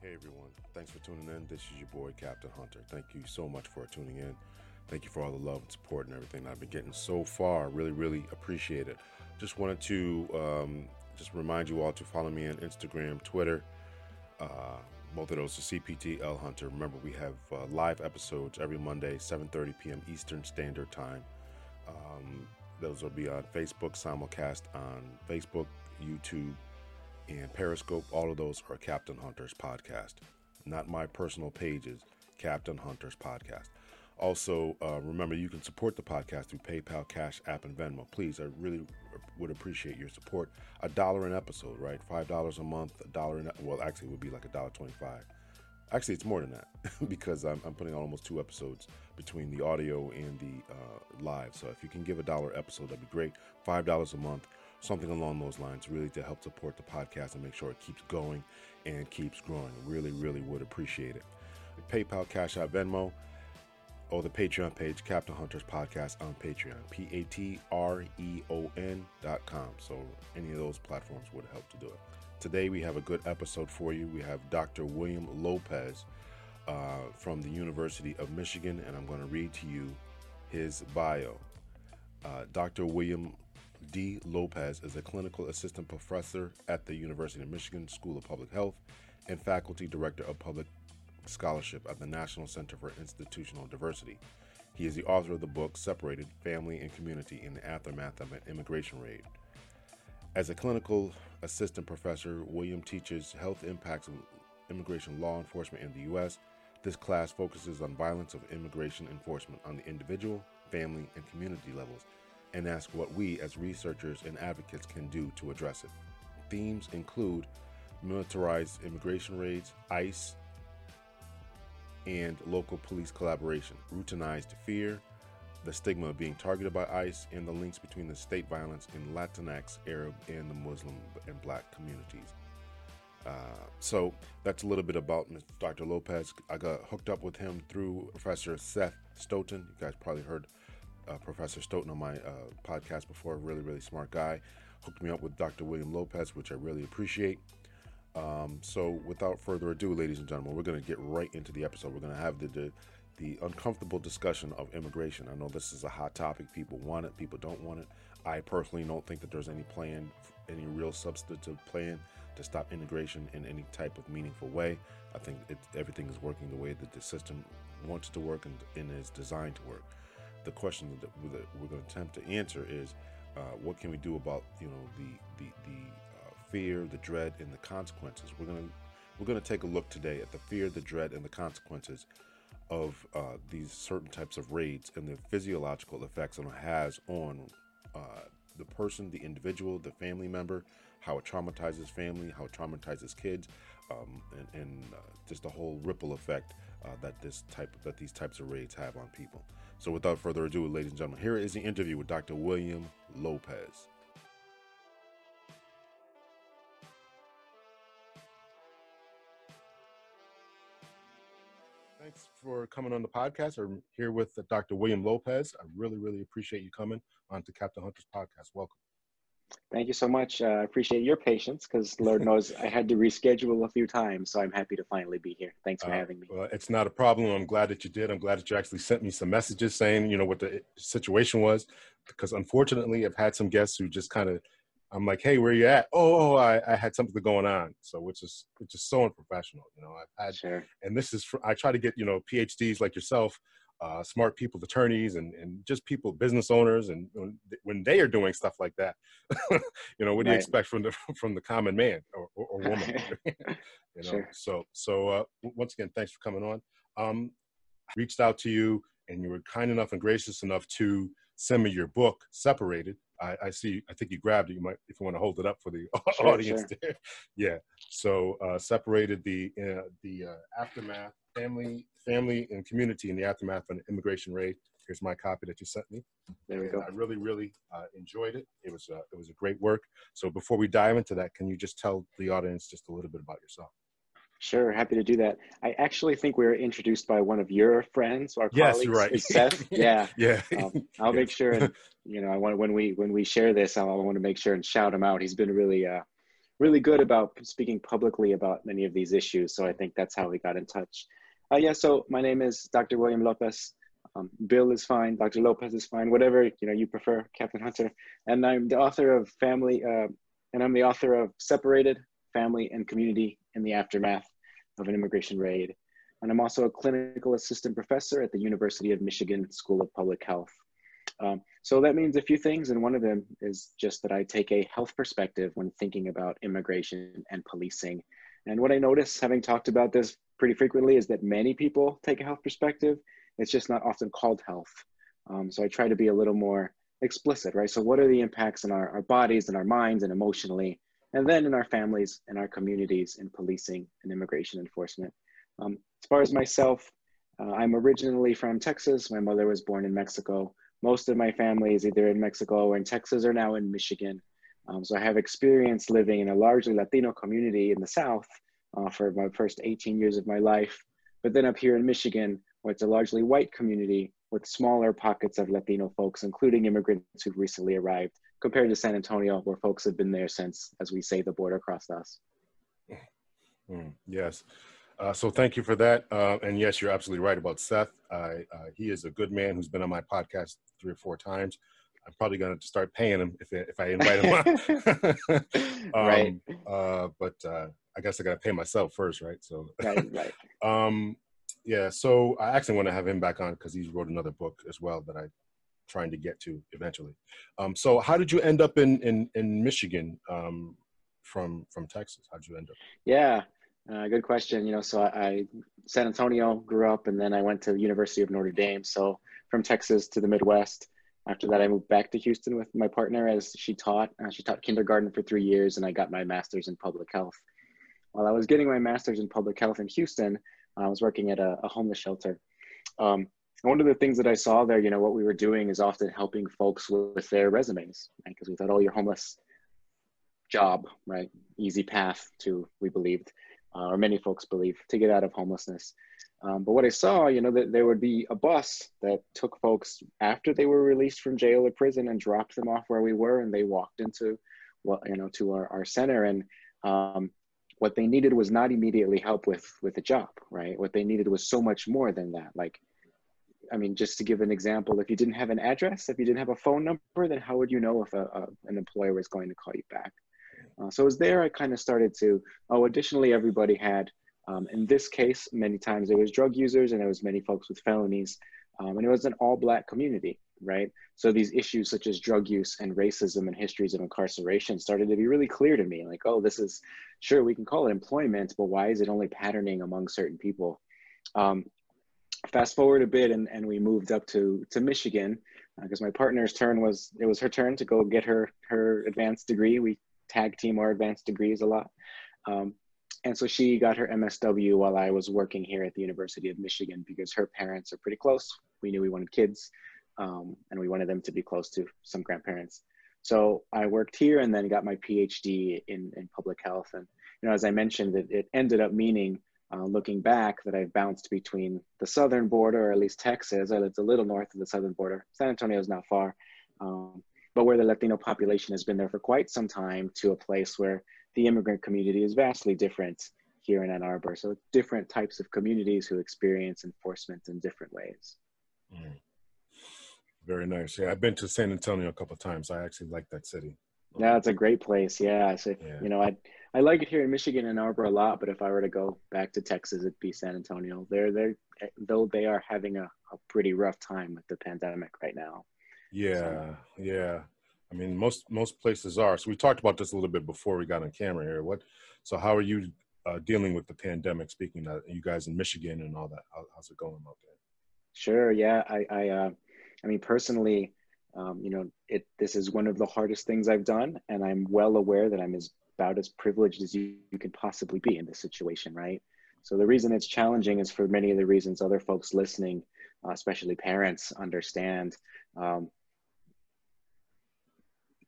Hey everyone, thanks for tuning in. This is your boy Captain Hunter. Thank you so much for tuning in. Thank you for all the love and support and everything I've been getting so far. Really, really appreciate it. Just wanted to um, just remind you all to follow me on Instagram, Twitter. Uh, both of those are CPT L Hunter. Remember, we have uh, live episodes every Monday, 7:30 p.m. Eastern Standard Time. Um, those will be on Facebook, simulcast on Facebook, YouTube, and Periscope. All of those are Captain Hunter's podcast, not my personal pages. Captain Hunter's podcast. Also, uh, remember you can support the podcast through PayPal, Cash App, and Venmo. Please, I really would appreciate your support. A dollar an episode, right? Five dollars a month, a dollar. An, well, actually, it would be like a dollar twenty-five. Actually, it's more than that because I'm, I'm, putting on almost two episodes between the audio and the uh, live. So if you can give a dollar episode, that'd be great. Five dollars a month, something along those lines, really to help support the podcast and make sure it keeps going and keeps growing. Really, really would appreciate it. PayPal, Cash App, Venmo or the Patreon page, Captain Hunters Podcast on Patreon, P A T R E O N dot com. So any of those platforms would help to do it. Today we have a good episode for you. We have Dr. William Lopez uh, from the University of Michigan, and I'm going to read to you his bio. Uh, Dr. William D. Lopez is a clinical assistant professor at the University of Michigan School of Public Health and faculty director of public scholarship at the National Center for Institutional Diversity. He is the author of the book Separated Family and Community in the Aftermath of an Immigration Raid. As a clinical assistant professor, William teaches health impacts of immigration law enforcement in the U.S. This class focuses on violence of immigration enforcement on the individual, family, and community levels and ask what we as researchers and advocates can do to address it. Themes include militarized immigration raids, ICE, and local police collaboration, routinized fear, the stigma of being targeted by ICE, and the links between the state violence in Latinx, Arab, and the Muslim and Black communities. Uh, so that's a little bit about Dr. Lopez. I got hooked up with him through Professor Seth Stoughton. You guys probably heard uh, Professor Stoughton on my uh, podcast before. Really, really smart guy. Hooked me up with Dr. William Lopez, which I really appreciate. Um, so, without further ado, ladies and gentlemen, we're going to get right into the episode. We're going to have the, the, the uncomfortable discussion of immigration. I know this is a hot topic. People want it. People don't want it. I personally don't think that there's any plan, any real substantive plan to stop immigration in any type of meaningful way. I think it, everything is working the way that the system wants to work and, and is designed to work. The question that we're going to attempt to answer is, uh, what can we do about you know the the the fear, the dread, and the consequences. We're gonna we're gonna take a look today at the fear, the dread, and the consequences of uh, these certain types of raids and the physiological effects it has on uh, the person, the individual, the family member, how it traumatizes family, how it traumatizes kids, um, and, and uh, just the whole ripple effect uh, that this type that these types of raids have on people. So, without further ado, ladies and gentlemen, here is the interview with Dr. William Lopez. thanks for coming on the podcast. I'm here with Dr. William Lopez. I really, really appreciate you coming on to Captain Hunter's podcast. Welcome. Thank you so much. Uh, I appreciate your patience because Lord knows I had to reschedule a few times. So I'm happy to finally be here. Thanks for uh, having me. Well, it's not a problem. I'm glad that you did. I'm glad that you actually sent me some messages saying, you know, what the situation was. Because unfortunately, I've had some guests who just kind of I'm like, hey, where you at? Oh, I, I had something going on. So which is which is so unprofessional, you know. I've had, sure. and this is for, I try to get you know PhDs like yourself, uh, smart people, attorneys, and and just people, business owners, and when, when they are doing stuff like that, you know, what do right. you expect from the from the common man or, or, or woman? you know. Sure. So so uh, once again, thanks for coming on. Um, reached out to you, and you were kind enough and gracious enough to send me your book, Separated I, I, see. I think you grabbed it. You might, if you want to hold it up for the sure, audience sure. there. Yeah. So uh, separated the uh, the uh, aftermath, family, family, and community in the aftermath of an immigration raid. Here's my copy that you sent me. There we go. I really, really uh, enjoyed it. It was uh, it was a great work. So before we dive into that, can you just tell the audience just a little bit about yourself? Sure, happy to do that. I actually think we were introduced by one of your friends, our yes, colleagues, right. Seth. Yeah, yeah. Um, I'll make sure, and you know, I want when we when we share this, I want to make sure and shout him out. He's been really, uh, really good about speaking publicly about many of these issues. So I think that's how we got in touch. Uh, yeah, so my name is Dr. William Lopez. Um, Bill is fine. Dr. Lopez is fine. Whatever you know you prefer, Captain Hunter. And I'm the author of Family, uh, and I'm the author of Separated: Family and Community in the Aftermath of an Immigration Raid. And I'm also a clinical assistant professor at the University of Michigan School of Public Health. Um, so that means a few things, and one of them is just that I take a health perspective when thinking about immigration and policing. And what I notice, having talked about this pretty frequently, is that many people take a health perspective. It's just not often called health. Um, so I try to be a little more explicit, right? So, what are the impacts on our, our bodies and our minds and emotionally, and then in our families and our communities in policing and immigration enforcement? Um, as far as myself, uh, I'm originally from Texas. My mother was born in Mexico most of my family is either in Mexico or in Texas or now in Michigan. Um, so I have experience living in a largely Latino community in the South uh, for my first 18 years of my life. But then up here in Michigan, where it's a largely white community with smaller pockets of Latino folks, including immigrants who've recently arrived, compared to San Antonio, where folks have been there since, as we say, the border crossed us. Mm, yes. Uh, so thank you for that. Uh, and yes, you're absolutely right about Seth. Uh, he is a good man who's been on my podcast three or four times. I'm probably going to start paying him if if I invite him. um, right. Uh, but uh, I guess I got to pay myself first, right? So. right. Right. um, yeah. So I actually want to have him back on because he wrote another book as well that I'm trying to get to eventually. Um, so how did you end up in in in Michigan um, from from Texas? How did you end up? Yeah. Uh, good question. You know, so I, I, San Antonio grew up, and then I went to the University of Notre Dame. So from Texas to the Midwest. After that, I moved back to Houston with my partner as she taught. Uh, she taught kindergarten for three years, and I got my master's in public health. While I was getting my master's in public health in Houston, I was working at a, a homeless shelter. Um, one of the things that I saw there, you know, what we were doing is often helping folks with, their resumes, right? Because we thought, oh, you're homeless, job, right? Easy path to, we believed, uh, or many folks believe, to get out of homelessness. Um, but what I saw, you know, that there would be a bus that took folks after they were released from jail or prison and dropped them off where we were, and they walked into, well, you know, to our, our center. And um, what they needed was not immediately help with with a job, right? What they needed was so much more than that. Like, I mean, just to give an example, if you didn't have an address, if you didn't have a phone number, then how would you know if a, a an employer was going to call you back? Uh, so it was there I kind of started to. Oh, additionally, everybody had um, in this case, many times it was drug users and it was many folks with felonies. Um, and it was an all black community, right? So these issues such as drug use and racism and histories of incarceration started to be really clear to me. Like, oh, this is sure we can call it employment, but why is it only patterning among certain people? Um, fast forward a bit and, and we moved up to, to Michigan because uh, my partner's turn was, it was her turn to go get her, her advanced degree. We tag team our advanced degrees a lot. Um, and so she got her MSW while I was working here at the University of Michigan because her parents are pretty close. We knew we wanted kids um, and we wanted them to be close to some grandparents. So I worked here and then got my PhD in, in public health. And, you know, as I mentioned, it, it ended up meaning, uh, looking back, that I've bounced between the southern border, or at least Texas. I lived a little north of the southern border. San Antonio is not far. Um, but where the Latino population has been there for quite some time to a place where the immigrant community is vastly different here in Ann Arbor. So different types of communities who experience enforcement in different ways. Mm. Very nice. Yeah, I've been to San Antonio a couple times. I actually like that city. Yeah, it's a great place. Yeah, so yeah. you know, I I like it here in Michigan Ann Arbor a lot. But if I were to go back to Texas, it'd be San Antonio. They're they're though they are having a, a pretty rough time with the pandemic right now. Yeah, so. yeah. I mean, most most places are. So we talked about this a little bit before we got on camera here. What? So how are you uh, dealing with the pandemic? Speaking of you guys in Michigan and all that, how, how's it going out there? Sure. Yeah. I. I. Uh, I mean, personally, um, you know, it. This is one of the hardest things I've done, and I'm well aware that I'm as about as privileged as you, you can possibly be in this situation, right? So the reason it's challenging is for many of the reasons other folks listening, uh, especially parents, understand. Um,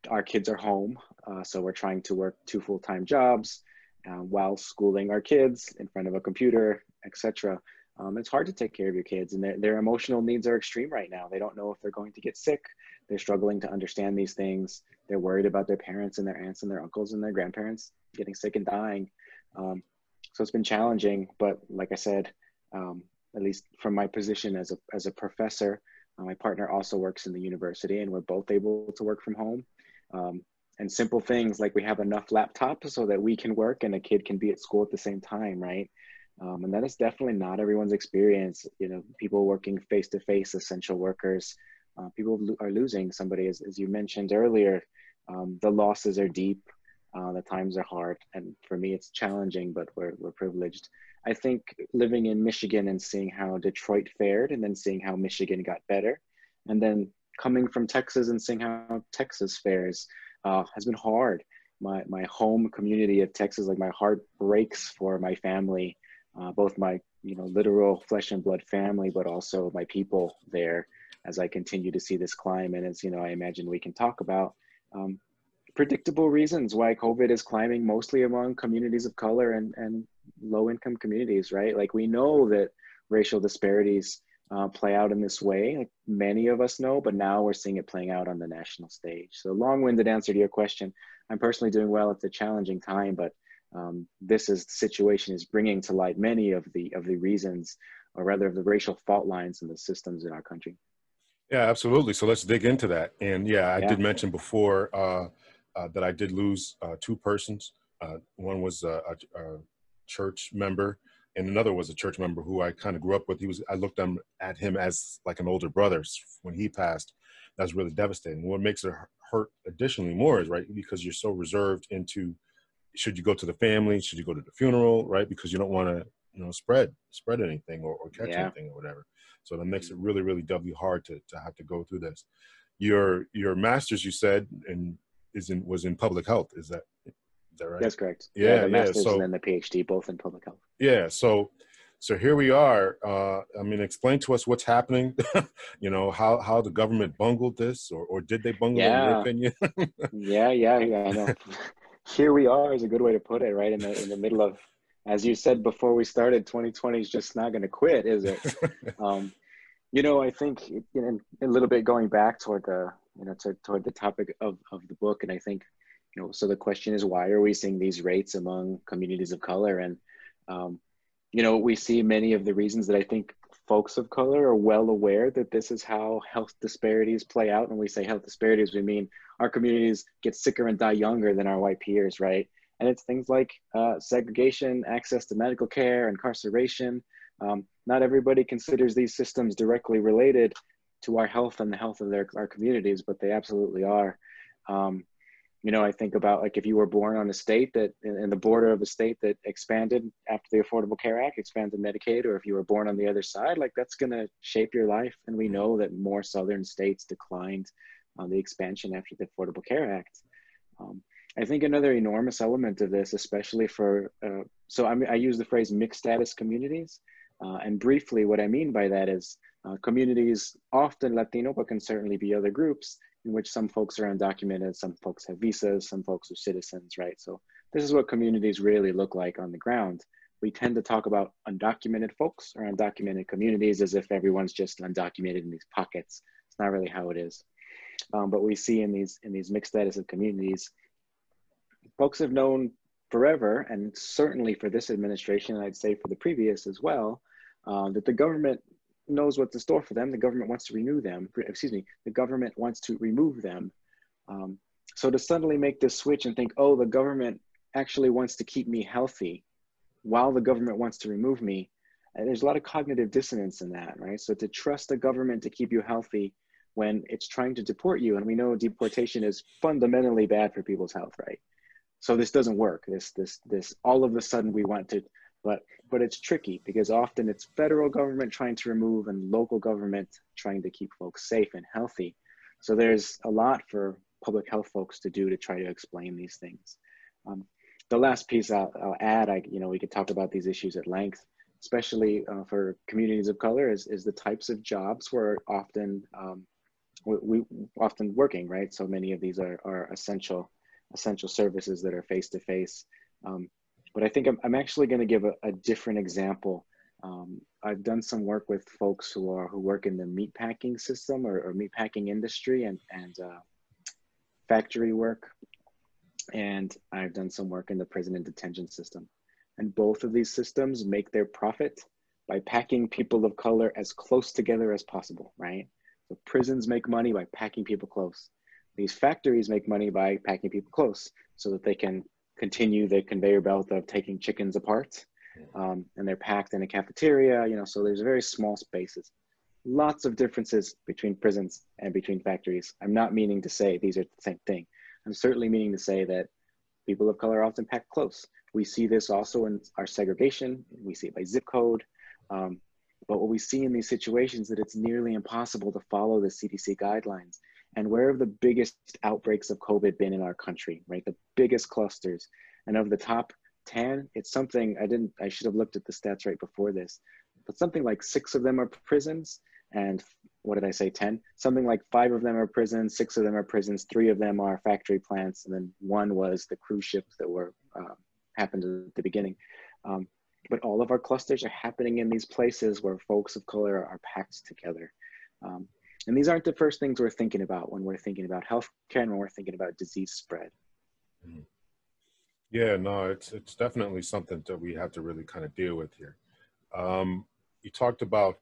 our kids are home, uh, so we're trying to work two full-time jobs uh, while schooling our kids in front of a computer, etc. um, it's hard to take care of your kids and their, their emotional needs are extreme right now they don't know if they're going to get sick they're struggling to understand these things. They're worried about their parents and their aunts and their uncles and their grandparents getting sick and dying. Um, so it's been challenging but like i said um, at least from my position as a, as a professor uh, my partner also works in the university and we're both able to work from home. Um, and simple things like we have enough laptops so that we can work and a kid can be at school at the same time right? Um, and that is definitely not everyone's experience. You know people working face to face essential workers uh, people are losing somebody as, as you mentioned earlier um, the losses are deep uh, the times are hard and for me it's challenging but we're, we're privileged. I think living in michigan and seeing how detroit fared and then seeing how michigan got better and then coming from texas and seeing how texas fares uh, has been hard. My, my home community of texas like my heart breaks for my family uh, both my you know literal flesh and blood family, but also my people there as I continue to see this climb. And as you know, I imagine we can talk about um, predictable reasons why COVID is climbing mostly among communities of color and, and low income communities, right? Like we know that racial disparities uh, play out in this way. Like many of us know, but now we're seeing it playing out on the national stage. So long-winded answer to your question. I'm personally doing well. It's a challenging time, but um, this is the situation is bringing to light many of the of the reasons, or rather, of the racial fault lines in the systems in our country. Yeah, absolutely. So let's dig into that. And yeah, I yeah. did mention before uh, uh, that I did lose uh, two persons. Uh, one was a, a, a, church member, and another was a church member who I kind of grew up with. He was I looked at him as like an older brother when he passed. That was really devastating. What makes it hurt additionally more is right because you're so reserved into should you go to the family? Should you go to the funeral? Right, because you don't want to you know spread spread anything or, or catch yeah. anything or whatever. So that makes it really really doubly hard to to have to go through this. Your your master's you said and is in was in public health. Is that is that right? That's correct. Yeah, yeah. The master's yeah. So, and then the PhD both in public health. Yeah. So so here we are. Uh, I mean, explain to us what's happening. you know how how the government bungled this, or or did they bungle yeah. it, in your opinion? yeah, yeah, yeah. I know. here we are is a good way to put it, right? In the in the middle of, as you said before we started, 2020 is just not going to quit, is it? um, you know, I think you know, a little bit going back toward the you know to, toward the topic of of the book, and I think you know, so the question is why are we seeing these rates among communities of color? And um, you know, we see many of the reasons that I think folks of color are well aware that this is how health disparities play out. When we say health disparities, we mean our communities get sicker and die younger than our white peers, right? And it's things like uh, segregation, access to medical care, incarceration. Um, not everybody considers these systems directly related to our health and the health of their our communities, but they absolutely are. Um, you know, I think about like if you were born on a state that in the border of a state that expanded after the Affordable Care Act, expanded Medicaid, or if you were born on the other side, like that's going to shape your life. And we know that more southern states declined on the expansion after the Affordable Care Act. Um, I think another enormous element of this, especially for, uh, so I, I, use the phrase mixed status communities. Uh, and briefly, what I mean by that is uh, communities, often Latino, but can certainly be other groups, in which some folks are undocumented, some folks have visas, some folks are citizens, right? So this is what communities really look like on the ground. We tend to talk about undocumented folks or undocumented communities as if everyone's just undocumented in these pockets. It's not really how it is. Um, but we see in these in these mixed status of communities, folks have known forever, and certainly for this administration, I'd say for the previous as well, uh, that the government knows what's in store for them. The government wants to renew them. Excuse me. The government wants to remove them. Um, so to suddenly make this switch and think, oh, the government actually wants to keep me healthy, while the government wants to remove me, there's a lot of cognitive dissonance in that, right? So to trust the government to keep you healthy when it's trying to deport you, and we know deportation is fundamentally bad for people's health, right? So this doesn't work. This this this all of a sudden we want to but but it's tricky because often it's federal government trying to remove and local government trying to keep folks safe and healthy. So there's a lot for public health folks to do to try to explain these things. Um, the last piece I'll, I'll, add i you know we could talk about these issues at length especially uh, for communities of color is, is the types of jobs we're often um, we, we often working right? So many of these are, are essential essential services that are face to face but I think I'm, I'm actually going to give a, a, different example Um, I've done some work with folks who are who work in the meat packing system or, or meat packing industry and and uh, factory work, and I've done some work in the prison and detention system. And both of these systems make their profit by packing people of color as close together as possible, right? So prisons make money by packing people close. These factories make money by packing people close so that they can continue the conveyor belt of taking chickens apart. Um, and they're packed in a cafeteria, you know, so there's very small spaces. Lots of differences between prisons and between factories. I'm not meaning to say these are the same thing. I'm certainly meaning to say that people of color often pack close. We see this also in our segregation. We see it by zip code. Um, but what we see in these situations that it's nearly impossible to follow the CDC guidelines. And where have the biggest outbreaks of COVID been in our country, right? The biggest clusters. And of the top 10, it's something I didn't, I should have looked at the stats right before this, but something like six of them are prisons and what did I say, 10? Something like five of them are prisons, six of them are prisons, three of them are factory plants, and then one was the cruise ships that were uh, happened at the beginning. Um, but all of our clusters are happening in these places where folks of color are packed together. Um, and these aren't the first things we're thinking about when we're thinking about healthcare and when we're thinking about disease spread. Mm-hmm. Yeah, no, it's it's definitely something that we have to really kind of deal with here. Um, you talked about,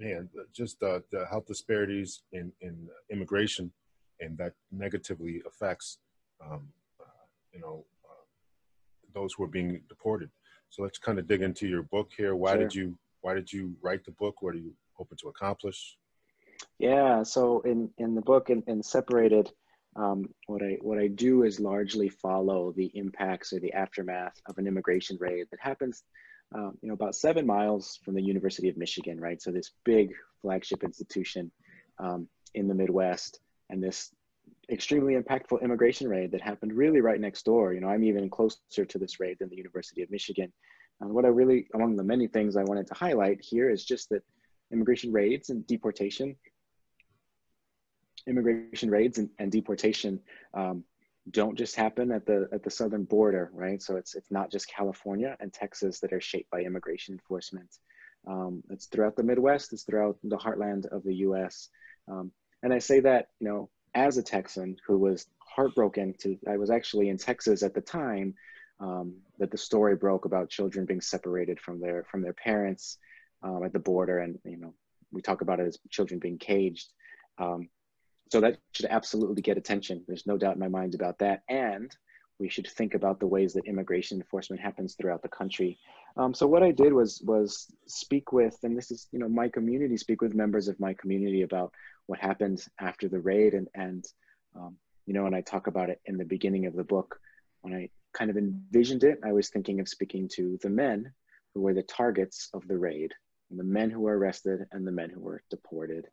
man, just uh, the health disparities in in immigration, and that negatively affects, um, uh, you know, those who are being deported. So let's kind of dig into your book here. Why sure. did you Why did you write the book? What are you hoping to accomplish? Yeah. So in in the book in, in Separated, um, what I what I do is largely follow the impacts or the aftermath of an immigration raid that happens, um, you know, about seven miles from the University of Michigan, right? So this big flagship institution um, in the Midwest, and this extremely impactful immigration raid that happened really right next door. You know, I'm even closer to this raid than the University of Michigan. And what I really, among the many things I wanted to highlight here is just that immigration raids and deportation, immigration raids and, and deportation um, don't just happen at the at the southern border, right? So it's it's not just California and Texas that are shaped by immigration enforcement. Um, it's throughout the Midwest. It's throughout the heartland of the U.S. Um, and I say that you know as a Texan who was heartbroken to, I was actually in Texas at the time um, that the story broke about children being separated from their, from their parents um, at the border. And, you know, we talk about it as children being caged. Um, so that should absolutely get attention. There's no doubt in my mind about that. And we should think about the ways that immigration enforcement happens throughout the country. Um, so what I did was was speak with, and this is you know my community, speak with members of my community about what happened after the raid and and um, you know when i talk about it in the beginning of the book when i kind of envisioned it i was thinking of speaking to the men who were the targets of the raid and the men who were arrested and the men who were deported.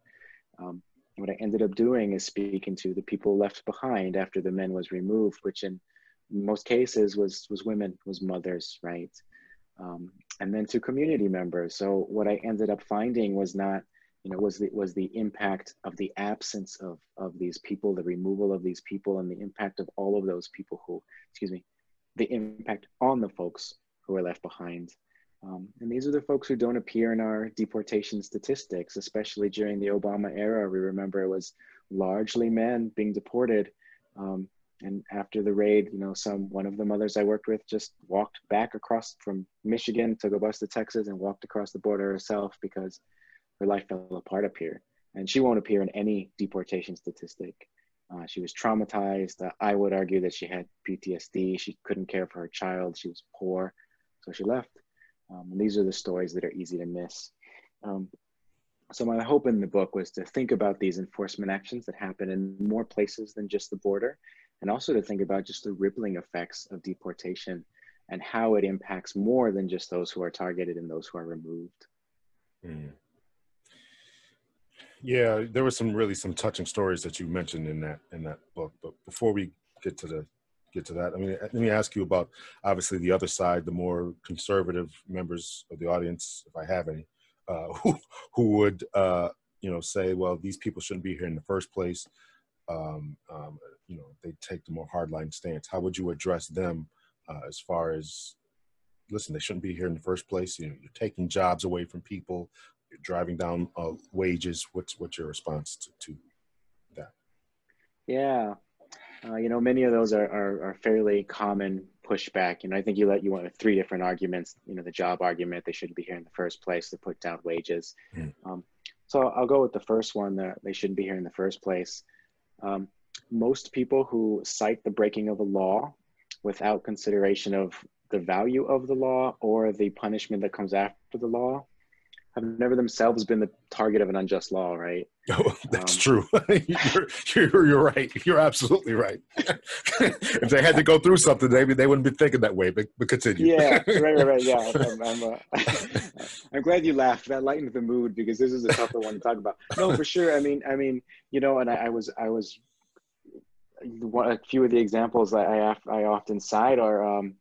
Um, what i ended up doing is speaking to the people left behind after the men was removed which in most cases was was women was mothers right? Um, and then to community members. So what i ended up finding was not you know was the was the impact of the absence of of these people the removal of these people and the impact of all of those people who excuse me the impact on the folks who were left behind um, and these are the folks who don't appear in our deportation statistics especially during the obama era we remember it was largely men being deported um, and after the raid you know some one of the mothers i worked with just walked back across from michigan took a bus to texas and walked across the border herself because her life fell apart up here. And she won't appear in any deportation statistic. Uh, she was traumatized. Uh, I would argue that she had PTSD. She couldn't care for her child. She was poor. So she left. Um, and these are the stories that are easy to miss. Um, so my hope in the book was to think about these enforcement actions that happen in more places than just the border, and also to think about just the rippling effects of deportation and how it impacts more than just those who are targeted and those who are removed. Mm. Yeah, there were some really some touching stories that you mentioned in that in that book. But before we get to the get to that, I mean, let me ask you about obviously the other side, the more conservative members of the audience, if I have any, uh, who who would uh, you know say, well, these people shouldn't be here in the first place. Um, um, you know, they take the more hardline stance. How would you address them uh, as far as listen, they shouldn't be here in the first place. You know, you're taking jobs away from people, you're driving down uh, wages. What's what's your response to, to that? Yeah, uh, you know, many of those are, are, are fairly common pushback. You know, I think you let you want three different arguments. You know, the job argument, they shouldn't be here in the first place to put down wages. Mm. Um, so I'll go with the first one that they shouldn't be here in the first place. Um, most people who cite the breaking of a law without consideration of the value of the law or the punishment that comes after the law have never themselves been the target of an unjust law, right? Oh, that's um, true. you're, you're, you're, right. You're absolutely right. if they had to go through something, maybe they wouldn't be thinking that way. But, but continue. Yeah, right, right, right. Yeah, I'm, I'm, uh, I'm, glad you laughed. That lightened the mood because this is a tougher one to talk about. No, for sure. I mean, I mean, you know, and I, I was, I was, a few of the examples that I, I often cite are um,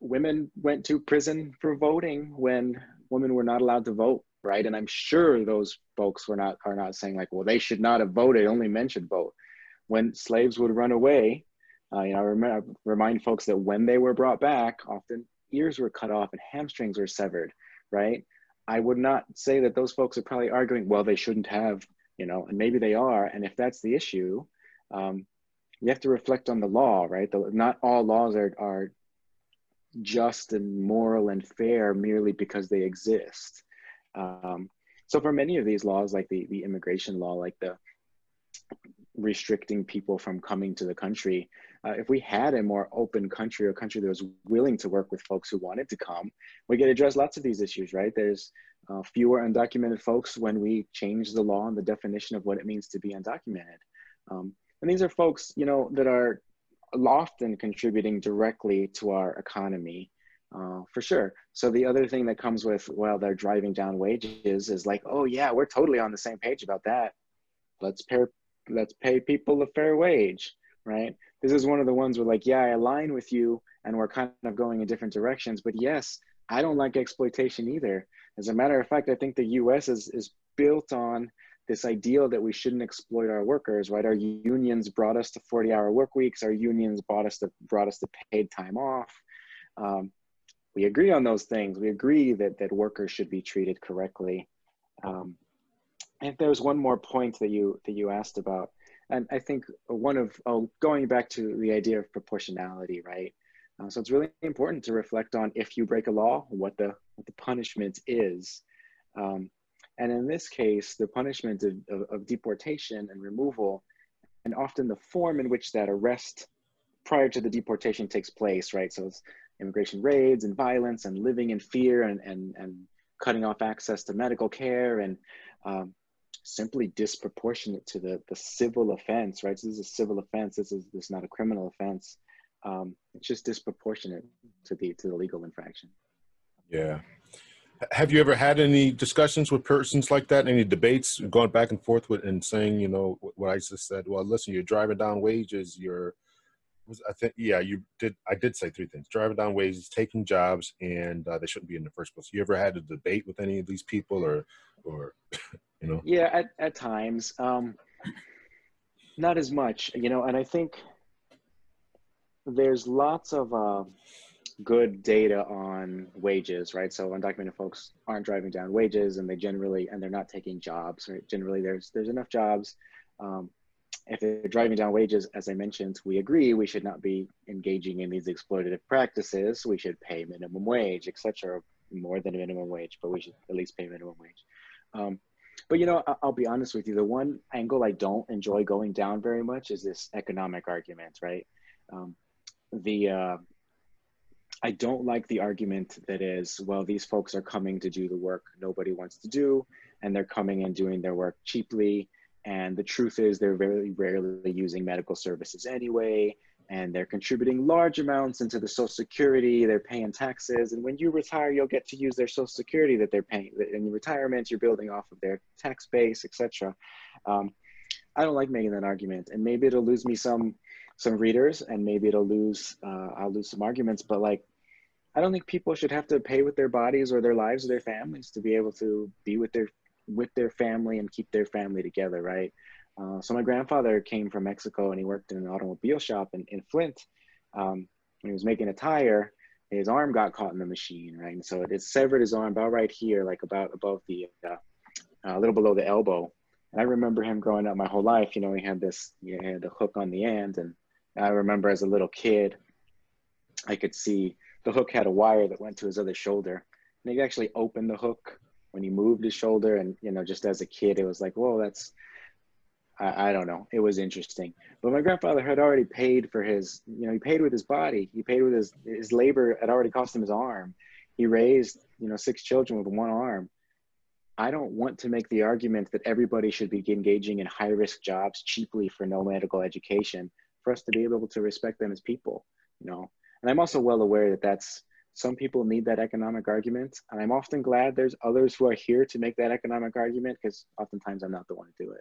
women went to prison for voting when women were not allowed to vote, right? And I'm sure those folks were not are not saying like, well, they should not have voted. Only men should vote. When slaves would run away, uh, you know, I remind folks that when they were brought back, often ears were cut off and hamstrings were severed, right? I would not say that those folks are probably arguing, well, they shouldn't have, you know, and maybe they are. And if that's the issue, um, you have to reflect on the law, right? The, not all laws are, are just and moral and fair merely because they exist. Um, so for many of these laws, like the, the immigration law, like the restricting people from coming to the country, uh, if we had a more open country or country that was willing to work with folks who wanted to come, we could address lots of these issues, right? There's uh, fewer undocumented folks when we change the law and the definition of what it means to be undocumented. Um, and these are folks, you know, that are often contributing directly to our economy uh, for sure. So the other thing that comes with, well, they're driving down wages is like, oh yeah, we're totally on the same page about that. Let's pay, let's pay people a fair wage, right? This is one of the ones where like, yeah, I align with you and we're kind of going in different directions, but yes, I don't like exploitation either. As a matter of fact, I think the U.S. is is built on this ideal that we shouldn't exploit our workers, right? Our unions brought us to 40 hour work weeks. Our unions brought us to, brought us to paid time off. Um, we agree on those things. We agree that, that workers should be treated correctly. Um, and there's one more point that you, that you asked about. And I think one of, oh, going back to the idea of proportionality, right? Uh, so it's really important to reflect on if you break a law, what the, what the punishment is. Um, and in this case, the punishment of, of, of, deportation and removal, and often the form in which that arrest prior to the deportation takes place, right? So it's immigration raids and violence and living in fear and, and, and cutting off access to medical care and um, simply disproportionate to the, the civil offense, right? So this is a civil offense. This is, this is not a criminal offense. Um, it's just disproportionate to the, to the legal infraction. Yeah, have you ever had any discussions with persons like that? Any debates going back and forth with and saying, you know, what I just said? Well, listen, you're driving down wages. You're, I think, yeah, you did. I did say three things: driving down wages, taking jobs, and uh, they shouldn't be in the first place. You ever had a debate with any of these people, or, or, you know? Yeah, at at times, um, not as much, you know. And I think there's lots of. Uh, good data on wages, right? So undocumented folks aren't driving down wages, and they generally and they're not taking jobs, right? Generally, there's there's enough jobs. Um, if they're driving down wages, as I mentioned, we agree we should not be engaging in these exploitative practices. We should pay minimum wage, etc. More than minimum wage, but we should at least pay minimum wage. Um, but you know, I'll be honest with you. The one angle I don't enjoy going down very much is this economic argument, right? Um, the uh, I don't like the argument that is, well, these folks are coming to do the work nobody wants to do, and they're coming and doing their work cheaply. And the truth is, they're very rarely using medical services anyway, and they're contributing large amounts into the Social Security. They're paying taxes, and when you retire, you'll get to use their Social Security that they're paying. In retirement, you're building off of their tax base, etc. Um, I don't like making that argument, and maybe it'll lose me some some readers and maybe it'll lose uh, i'll lose some arguments but like i don't think people should have to pay with their bodies or their lives or their families to be able to be with their with their family and keep their family together right uh, so my grandfather came from mexico and he worked in an automobile shop in, in flint um, when he was making a tire his arm got caught in the machine, right? And so it, it severed his arm about right here, like about above the, uh, a little below the elbow. And I remember him growing up my whole life. You know, he had this, he had a hook on the end, and I remember as a little kid, I could see the hook had a wire that went to his other shoulder. And he actually opened the hook when he moved his shoulder. And, you know, just as a kid, it was like, whoa, that's, I, I, don't know. It was interesting. But my grandfather had already paid for his, you know, he paid with his body. He paid with his, his labor had already cost him his arm. He raised, you know, six children with one arm. I don't want to make the argument that everybody should be engaging in high risk jobs cheaply for no medical education for us to be able to respect them as people, you know. And I'm also well aware that that's some people need that economic argument. And I'm often glad there's others who are here to make that economic argument because oftentimes I'm not the one to do it.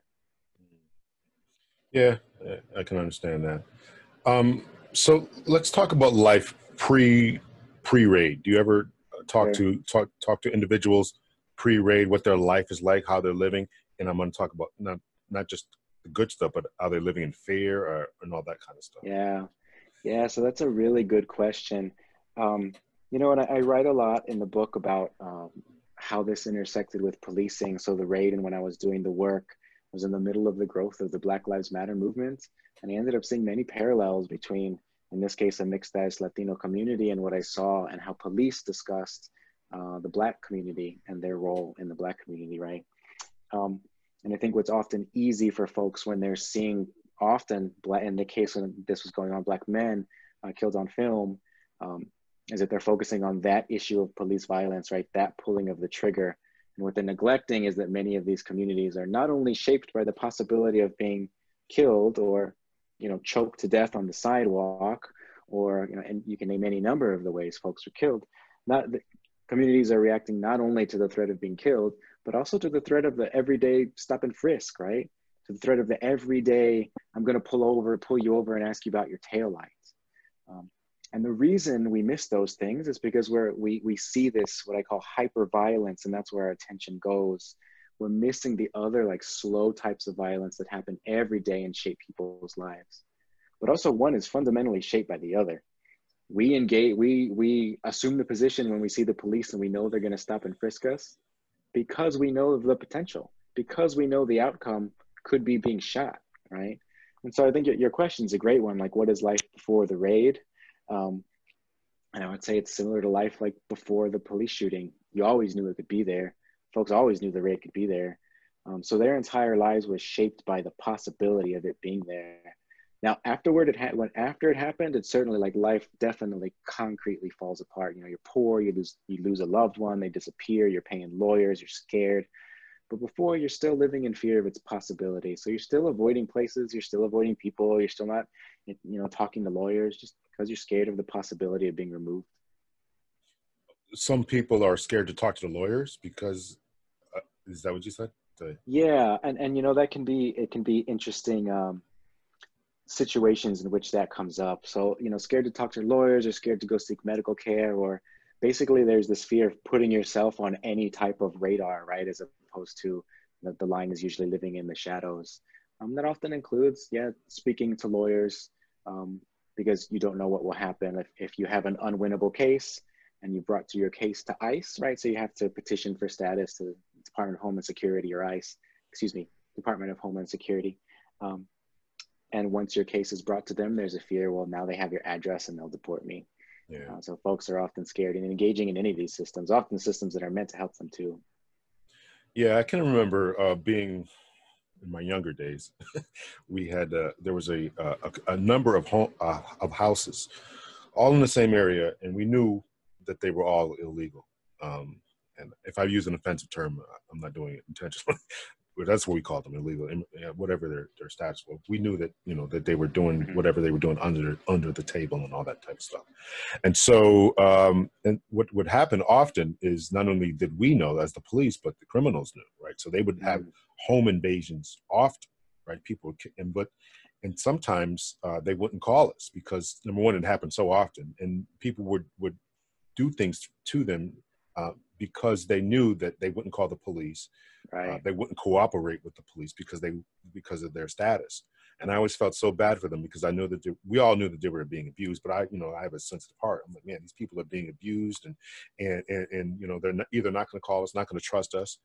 Yeah, I can understand that. Um, so let's talk about life pre pre raid. Do you ever talk to talk talk to individuals pre raid, what their life is like, how they're living? And I'm going to talk about not not just the good stuff, but are they living in fear or, and all that kind of stuff? Yeah. Yeah. So that's a really good question. Um, you know, and I, I, write a lot in the book about um, how this intersected with policing. So the raid and when I was doing the work was in the middle of the growth of the Black Lives Matter movement. And I ended up seeing many parallels between, in this case, a mixed as Latino community and what I saw and how police discussed uh, the Black community and their role in the Black community, right? Um, and I think what's often easy for folks when they're seeing often, in the case when this was going on, black men uh, killed on film, um, is that they're focusing on that issue of police violence, right? That pulling of the trigger. And what they're neglecting is that many of these communities are not only shaped by the possibility of being killed or, you know, choked to death on the sidewalk, or you know, and you can name any number of the ways folks were killed. Not the communities are reacting not only to the threat of being killed, but also to the threat of the everyday stop and frisk, right? To the threat of the everyday, I'm going to pull over, pull you over and ask you about your tail lights. Um, and the reason we miss those things is because we're, we, we see this, what I call hyper violence, and that's where our attention goes. We're missing the other like slow types of violence that happen every day and shape people's lives. But also one is fundamentally shaped by the other. We engage, we, we assume the position when we see the police and we know they're going to stop and frisk us because we know of the potential, because we know the outcome could be being shot, right? And so I think your question is a great one. Like, what is life before the raid? Um, and I would say it's similar to life like before the police shooting. You always knew it could be there. Folks always knew the raid could be there. Um, so their entire lives was shaped by the possibility of it being there. Now, afterward, it had when after it happened, it's certainly like life definitely concretely falls apart. You know, you're poor, you lose you lose a loved one, they disappear, you're paying lawyers, you're scared. But before, you're still living in fear of its possibility. So you're still avoiding places, you're still avoiding people, you're still not, you know, talking to lawyers just because you're scared of the possibility of being removed. Some people are scared to talk to the lawyers because, uh, is that what you said? The- yeah, and and you know that can be it can be interesting. Um, situations in which that comes up. So, you know, scared to talk to lawyers or scared to go seek medical care, or basically there's this fear of putting yourself on any type of radar, right? As opposed to the, the line is usually living in the shadows. Um, that often includes, yeah, speaking to lawyers um, because you don't know what will happen if, if you have an unwinnable case and you brought to your case to ICE, right? So you have to petition for status to Department of Homeland Security or ICE, excuse me, Department of Homeland Security. Um, and once your case is brought to them, there's a fear, well, now they have your address and they'll deport me. Yeah. Uh, so folks are often scared and engaging in any of these systems, often systems that are meant to help them too. Yeah, I can remember uh, being in my younger days. we had uh, there was a, a, a number of home, uh, of houses, all in the same area, and we knew that they were all illegal. Um, and if I use an offensive term, I'm not doing it intentionally that's what we called them illegal whatever their, their status was we knew that you know that they were doing mm-hmm. whatever they were doing under under the table and all that type of stuff and so um and what would happen often is not only did we know as the police but the criminals knew right so they would have mm-hmm. home invasions often right people would, and but and sometimes uh, they wouldn't call us because number one it happened so often and people would would do things to them uh, because they knew that they wouldn't call the police. Uh, right. Uh, they wouldn't cooperate with the police because they because of their status. and I always felt so bad for them because I know that they, we all knew that they were being abused, but I, you know, I have a sensitive heart. I'm like, man, these people are being abused, and and and, and you know, they're not, either not going to call us, not going to trust us.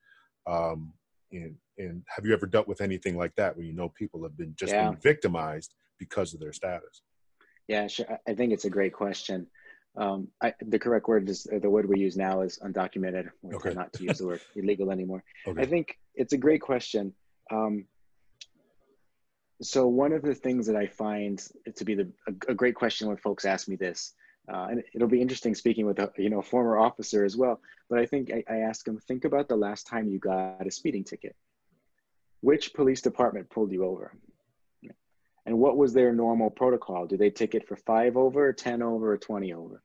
Um, and and have you ever dealt with anything like that where you know people have been just yeah. been victimized because of their status? Yeah, sure. I think it's a great question. Um, I, the correct word is the word we use now is undocumented. okay. Not to use the word illegal anymore. Okay. I think it's a great question. Um, so one of the things that I find to be the, a, a great question when folks ask me this, uh, and it'll be interesting speaking with a you know former officer as well. But I think I, I ask them, think about the last time you got a speeding ticket. Which police department pulled you over? And what was their normal protocol? Do they ticket for five over, 10 over, or 20 over?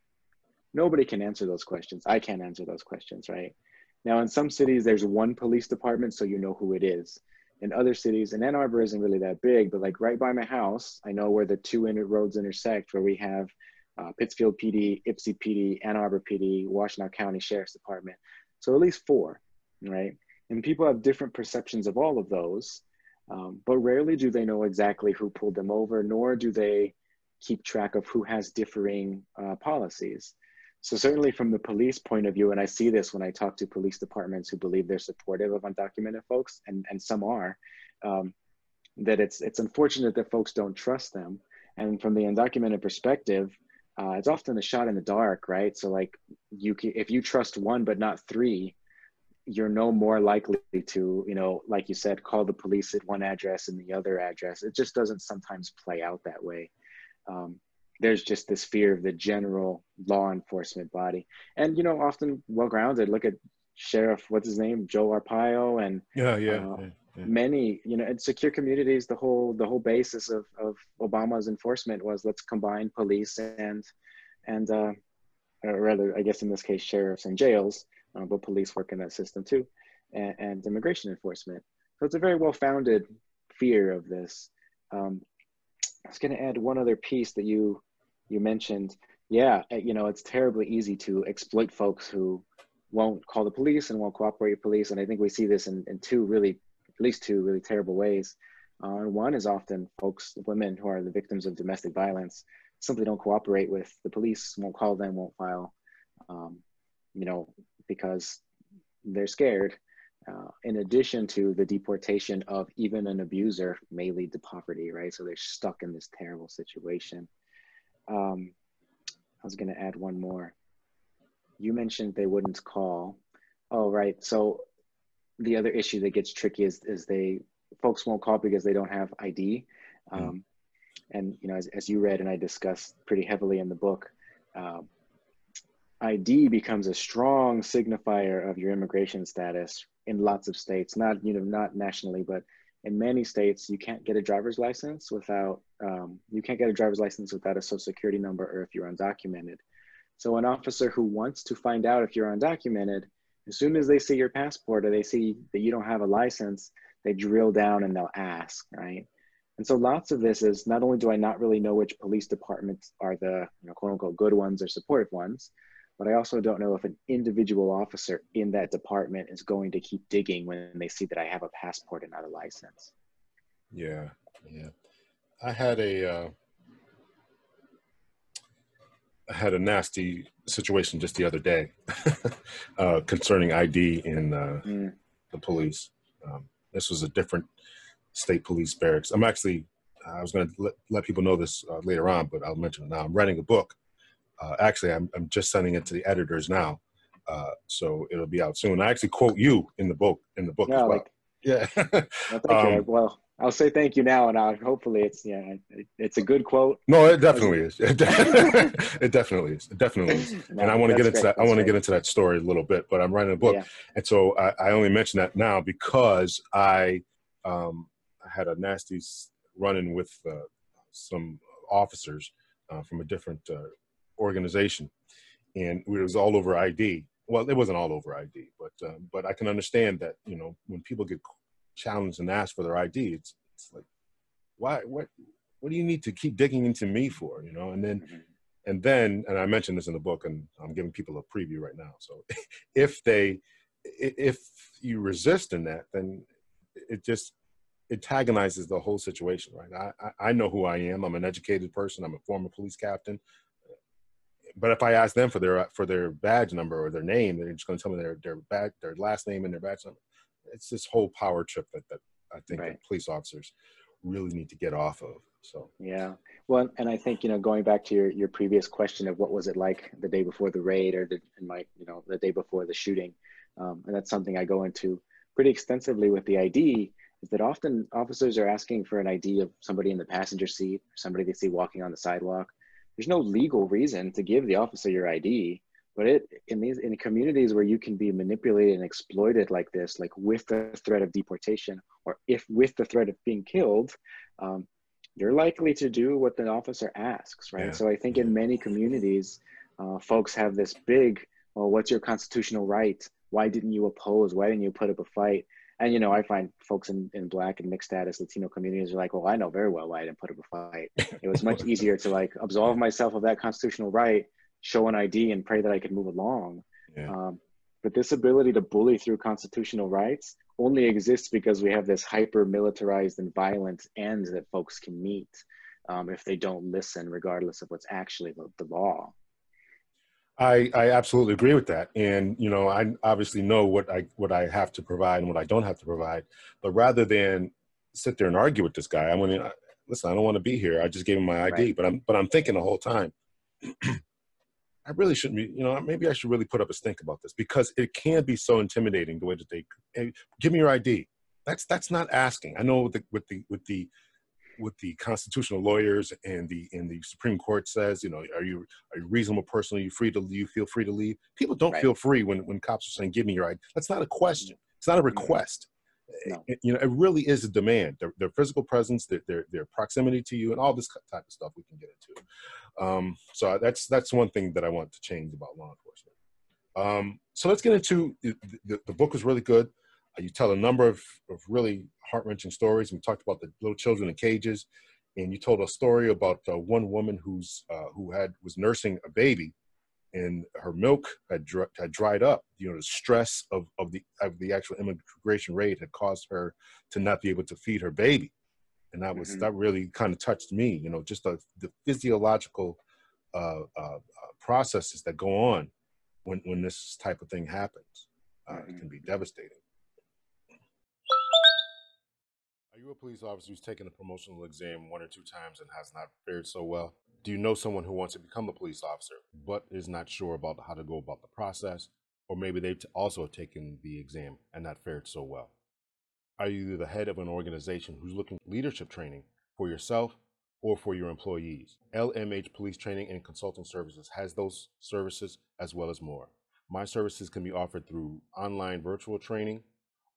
Nobody can answer those questions. I can't answer those questions, right? Now, in some cities, there's one police department, so you know who it is. In other cities, and Ann Arbor isn't really that big, but like right by my house, I know where the two inter- roads intersect, where we have uh, Pittsfield PD, Ypsi PD, Ann Arbor PD, Washtenaw County Sheriff's Department. So at least four, right? And people have different perceptions of all of those. Um, but rarely do they know exactly who pulled them over, nor do they keep track of who has differing uh, policies. So certainly from the police point of view, and I see this when I talk to police departments who believe they're supportive of undocumented folks, and, and some are, um, that it's, it's unfortunate that folks don't trust them. And from the undocumented perspective, uh, it's often a shot in the dark, right? So like you, can, if you trust one but not three, you're no more likely to, you know, like you said, call the police at one address and the other address. It just doesn't sometimes play out that way. Um, there's just this fear of the general law enforcement body, and you know, often well grounded. Look at Sheriff, what's his name, Joe Arpaio, and yeah, yeah, uh, yeah, yeah. many, you know, in secure communities. The whole the whole basis of of Obama's enforcement was let's combine police and and uh, or rather, I guess in this case, sheriffs and jails uh, but police work in that system too, and, and, immigration enforcement. So it's a very well-founded fear of this. Um, I was going to add one other piece that you you mentioned. Yeah, eh, you know, it's terribly easy to exploit folks who won't call the police and won't cooperate with police, and I think we see this in, in two really, at least two really terrible ways. Uh, and one is often folks, women who are the victims of domestic violence, simply don't cooperate with the police, won't call them, won't file, um, you know, because they're scared. Uh, in addition to the deportation of even an abuser may lead to poverty, right? So they're stuck in this terrible situation. Um, I was going to add one more. You mentioned they wouldn't call. Oh, right. So the other issue that gets tricky is, is they folks won't call because they don't have ID. Hmm. Um, mm. And you know, as, as you read and I discussed pretty heavily in the book, uh, ID becomes a strong signifier of your immigration status in lots of states. Not you know not nationally, but in many states, you can't get a driver's license without um, you can't get a driver's license without a social security number or if you're undocumented. So an officer who wants to find out if you're undocumented, as soon as they see your passport or they see that you don't have a license, they drill down and they'll ask, right? And so lots of this is not only do I not really know which police departments are the you know, quote unquote good ones or supportive ones, but I also don't know if an individual officer in that department is going to keep digging when they see that I have a passport and not a license. Yeah, yeah. I had a uh, I had a nasty situation just the other day uh, concerning ID in uh, mm. the police. Um, this was a different state police barracks. I'm actually I was going to let, let, people know this uh, later on, but I'll mention it now. I'm writing a book uh, actually, I'm, I'm just sending it to the editors now, uh, so it'll be out soon. I actually quote you in the book in the book yeah, as well. Like, yeah. well, um, well, I'll say thank you now, and I'll, hopefully it's yeah, it's a good quote. No, it definitely is. It, definitely is. It definitely is. No, and I want to get into that. I want to get into that story a little bit, but I'm writing a book, yeah. and so I, I, only mention that now because I um, had a nasty run-in with uh, some officers uh, from a different uh, organization, and it was all over ID. Well, it wasn't all over ID, but uh, but I can understand that you know when people get challenged and asked for their ID, it's it's like why what what do you need to keep digging into me for you know and then mm-hmm. and then and i mentioned this in the book and i'm giving people a preview right now so if they if you resist in that then it just antagonizes the whole situation, right? I, I know who I am. I'm an educated person. I'm a former police captain. But if I ask them for their for their badge number or their name, they're just going to tell me their their badge, their last name and their badge number. It's this whole power trip that, that I think right. that police officers really need to get off of. So yeah, well, and I think you know going back to your your previous question of what was it like the day before the raid or the in my you know the day before the shooting, um, and that's something I go into pretty extensively with the ID is that often officers are asking for an ID of somebody in the passenger seat, somebody they see walking on the sidewalk. There's no legal reason to give the officer your ID, but it in these in communities where you can be manipulated and exploited like this, like with the threat of deportation or if with the threat of being killed, um, you're likely to do what the officer asks, right? Yeah. So I think in many communities, uh, folks have this big, well, what's your constitutional right? Why didn't you oppose? Why didn't you put up a fight? And you know i find folks in, in black and mixed status latino communities are like well i know very well why i didn't put up a fight. It was much easier to like absolve myself of that constitutional right show an id and pray that i could move along. Yeah. um, but this ability to bully through constitutional rights only exists because we have this hyper militarized and violent end that folks can meet um, if they don't listen regardless of what's actually the, the law I, I absolutely agree with that. And, you know, I obviously know what I, what I have to provide and what I don't have to provide. But rather than sit there and argue with this guy, I'm going to, listen, I don't want to be here. I just gave him my ID, right. but I'm, but I'm thinking the whole time, I really shouldn't be, you know, maybe I should really put up a stink about this because it can be so intimidating the way that they, hey, give me your ID. That's, that's not asking. I know with the, with the, with the, what the constitutional lawyers and the and the Supreme Court says. You know, are you are you reasonable person? Are you free to you feel free to leave? People don't right. feel free when when cops are saying, "Give me your ID." That's not a question. It's not a request. No. It, you know, it really is a demand. Their, their physical presence, their, their, their proximity to you, and all this type of stuff we can get into. Um, so that's that's one thing that I want to change about law enforcement. Um, so let's get into the, the, the book was really good. Uh, you tell a number of, of really heart wrenching stories. We talked about the little children in cages, and you told a story about uh, one woman who's uh, who had was nursing a baby, and her milk had dr- had dried up. You know, the stress of of the of the actual immigration raid had caused her to not be able to feed her baby, and that was mm-hmm. that really kind of touched me. You know, just the, the physiological uh, uh, uh, processes that go on when when this type of thing happens. Mm-hmm. It can be devastating. Are you a police officer who's taken a promotional exam one or two times and has not fared so well? Do you know someone who wants to become a police officer but is not sure about how to go about the process? Or maybe they've also taken the exam and not fared so well? Are you the head of an organization who's looking for leadership training for yourself or for your employees? LMH Police Training and Consulting Services has those services as well as more. My services can be offered through online virtual training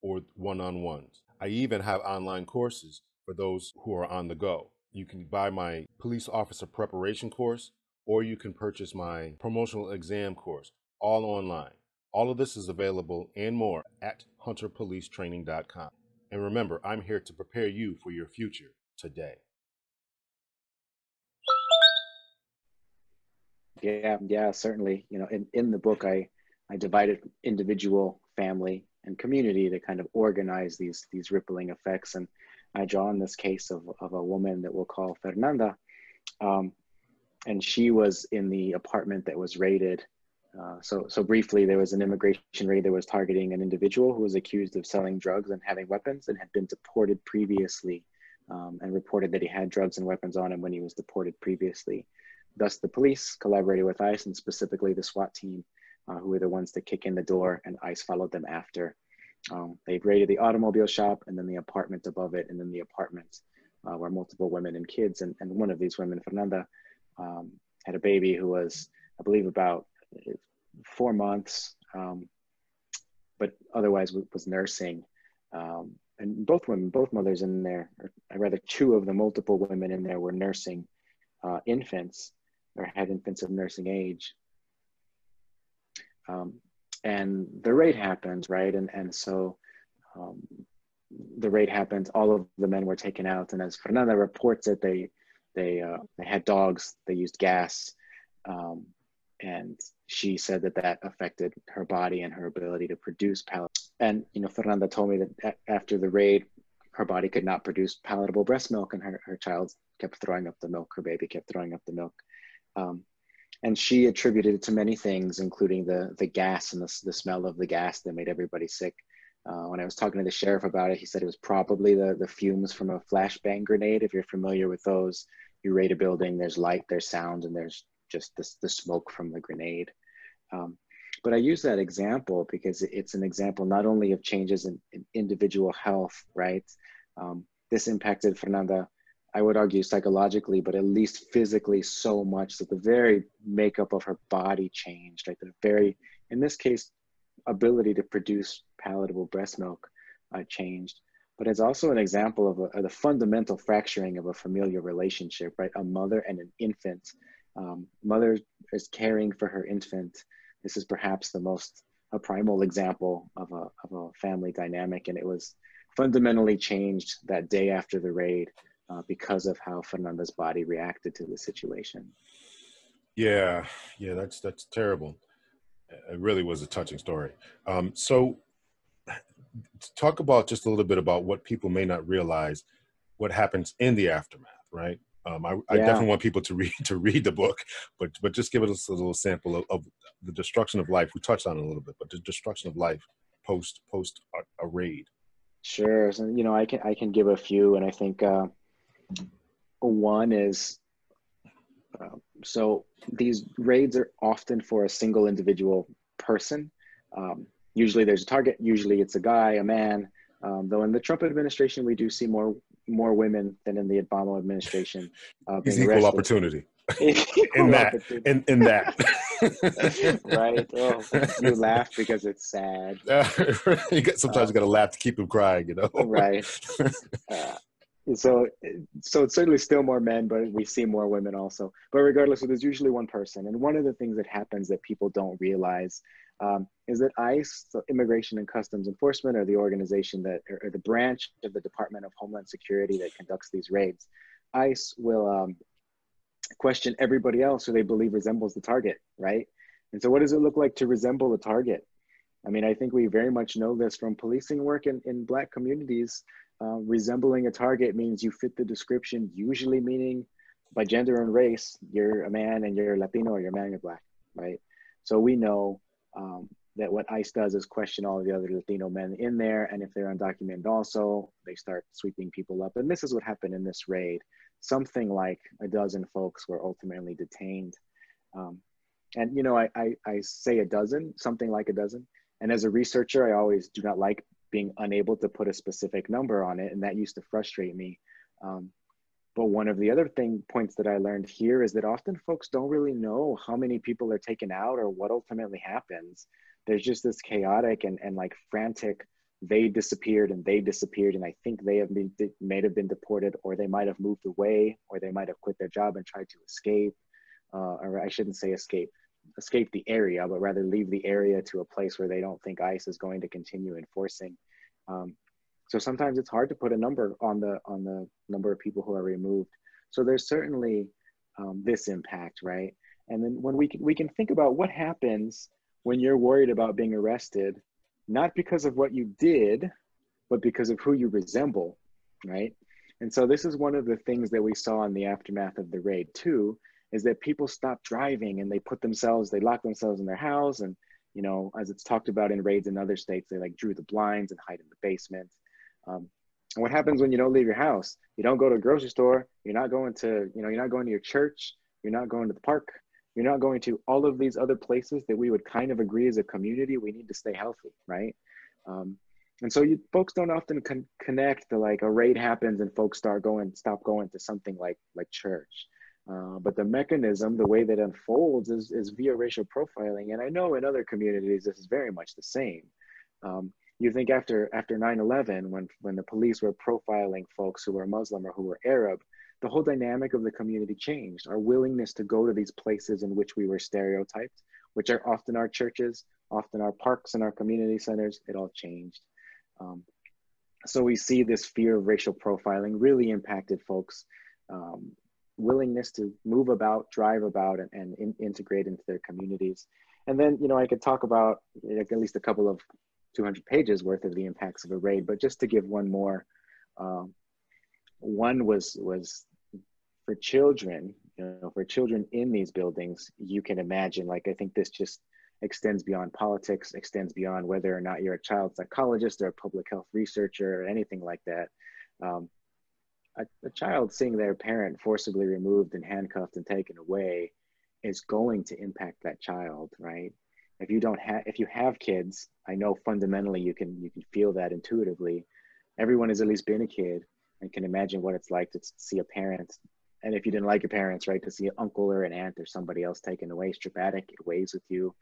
or one on ones. I even have online courses for those who are on the go. You can buy my police officer preparation course, or you can purchase my promotional exam course, all online. All of this is available and more at hunterpolicetraining.com. And remember, I'm here to prepare you for your future today. Yeah, yeah, certainly. You know, in, in the book, I, I divided individual, family, and community to kind of organize these these rippling effects. And I draw on this case of, of a woman that we'll call Fernanda. Um, and she was in the apartment that was raided. Uh, so, so briefly, there was an immigration raid that was targeting an individual who was accused of selling drugs and having weapons and had been deported previously um, and reported that he had drugs and weapons on him when he was deported previously. Thus, the police collaborated with ICE and specifically the SWAT team uh, who were the ones to kick in the door, and ICE followed them after. Um, they raided the automobile shop and then the apartment above it, and then the apartment uh, where multiple women and kids. And, and one of these women, Fernanda, um, had a baby who was, I believe, about four months, um, but otherwise was nursing. Um, and both women, both mothers in there, or rather, two of the multiple women in there were nursing uh, infants or had infants of nursing age. Um, and the raid happens, right? And and so um, the raid happens. All of the men were taken out, and as Fernanda reports it, they they uh, they had dogs. They used gas, um, and she said that that affected her body and her ability to produce. And you know, Fernanda told me that after the raid, her body could not produce palatable breast milk, and her, her child kept throwing up the milk. Her baby kept throwing up the milk. Um, and she attributed it to many things, including the the gas and the, the smell of the gas that made everybody sick. Uh, when I was talking to the sheriff about it, he said it was probably the the fumes from a flashbang grenade. If you're familiar with those, you raid a building, there's light, there's sound, and there's just the, the smoke from the grenade. Um, but I use that example because it's an example not only of changes in, in individual health, right? Um, this impacted Fernanda, I would argue psychologically, but at least physically so much that the very makeup of her body changed, right? The very, in this case, ability to produce palatable breast milk uh, changed. But it's also an example of, a, of, the fundamental fracturing of a familial relationship, right? A mother and an infant. Um, mother is caring for her infant this is perhaps the most a primal example of a, of a family dynamic. And it was fundamentally changed that day after the raid uh, because of how Fernanda's body reacted to the situation. Yeah, yeah, that's that's terrible. It really was a touching story. Um, so, talk about just a little bit about what people may not realize what happens in the aftermath, right? Um, I, I definitely want people to read to read the book, but but just give us a little sample of, of, the destruction of life. We touched on it a little bit, but the destruction of life post post a, a raid. Sure. So, you know, I can I can give a few, and I think uh, one is uh, so these raids are often for a single individual person. Um, usually, there's a target. Usually, it's a guy, a man. Um, though in the Trump administration, we do see more more women than in the Obama administration. Uh, He's equal opportunity. in that, in, in that. right. Oh, you laugh because it's sad. you get, sometimes uh, you got to laugh to keep him crying, you know. right. Uh, so, so it's certainly still more men, but we see more women also. But regardless, so there's usually one person, and one of the things that happens that people don't realize um, is that ICE, so Immigration and Customs Enforcement, or the organization that, or, or, the branch of the Department of Homeland Security that conducts these raids. ICE will um, question everybody else who they believe resembles the target, right? And so, what does it look like to resemble a target? I mean, I think we very much know this from policing work in, in Black communities. Uh, resembling a target means you fit the description, usually meaning by gender and race, you're a man and you're Latino or you're a man and you're Black, right? So we know um, that what ICE does is question all the other Latino men in there. And if they're undocumented also, they start sweeping people up. And this is what happened in this raid. Something like a dozen folks were ultimately detained. Um, and, you know, I, I, I say a dozen, something like a dozen. And as a researcher, I always do not like being unable to put a specific number on it. And that used to frustrate me. Um, but one of the other thing points that I learned here is that often folks don't really know how many people are taken out or what ultimately happens. There's just this chaotic and, and like frantic, they disappeared and they disappeared. And I think they have been, may have been deported or they might have moved away or they might have quit their job and tried to escape. Uh, or I shouldn't say escape, escape the area, but rather leave the area to a place where they don't think ICE is going to continue enforcing. Um, so sometimes it's hard to put a number on the on the number of people who are removed. So there's certainly um, this impact, right? And then when we can, we can think about what happens when you're worried about being arrested, not because of what you did, but because of who you resemble, right? And so this is one of the things that we saw in the aftermath of the raid too, is that people stop driving and they put themselves, they lock themselves in their house and you know, as it's talked about in raids in other states, they like drew the blinds and hide in the basement. Um, and what happens when you don't leave your house? You don't go to a grocery store. You're not going to, you know, you're not going to your church. You're not going to the park. You're not going to all of these other places that we would kind of agree as a community we need to stay healthy, right? Um, and so you folks don't often con- connect to like a raid happens and folks start going, stop going to something like like church. Uh, but the mechanism, the way that unfolds, is is via racial profiling. And I know in other communities this is very much the same. Um, you think after after 9-11 when when the police were profiling folks who were muslim or who were arab the whole dynamic of the community changed our willingness to go to these places in which we were stereotyped which are often our churches often our parks and our community centers it all changed um, so we see this fear of racial profiling really impacted folks um, willingness to move about drive about and, and in, integrate into their communities and then you know i could talk about like, at least a couple of 200 pages worth of the impacts of a raid. But just to give one more, Um, one was was for children, you know, for children in these buildings, you can imagine. Like I think this just extends beyond politics, extends beyond whether or not you're a child psychologist or a public health researcher or anything like that. Um, a, a child seeing their parent forcibly removed and handcuffed and taken away is going to impact that child, right? If you don't have, if you have kids, I know fundamentally you can you can feel that intuitively. Everyone has at least been a kid and can imagine what it's like to see a parent. And if you didn't like your parents, right, to see an uncle or an aunt or somebody else taken away, strapadic, it weighs with you.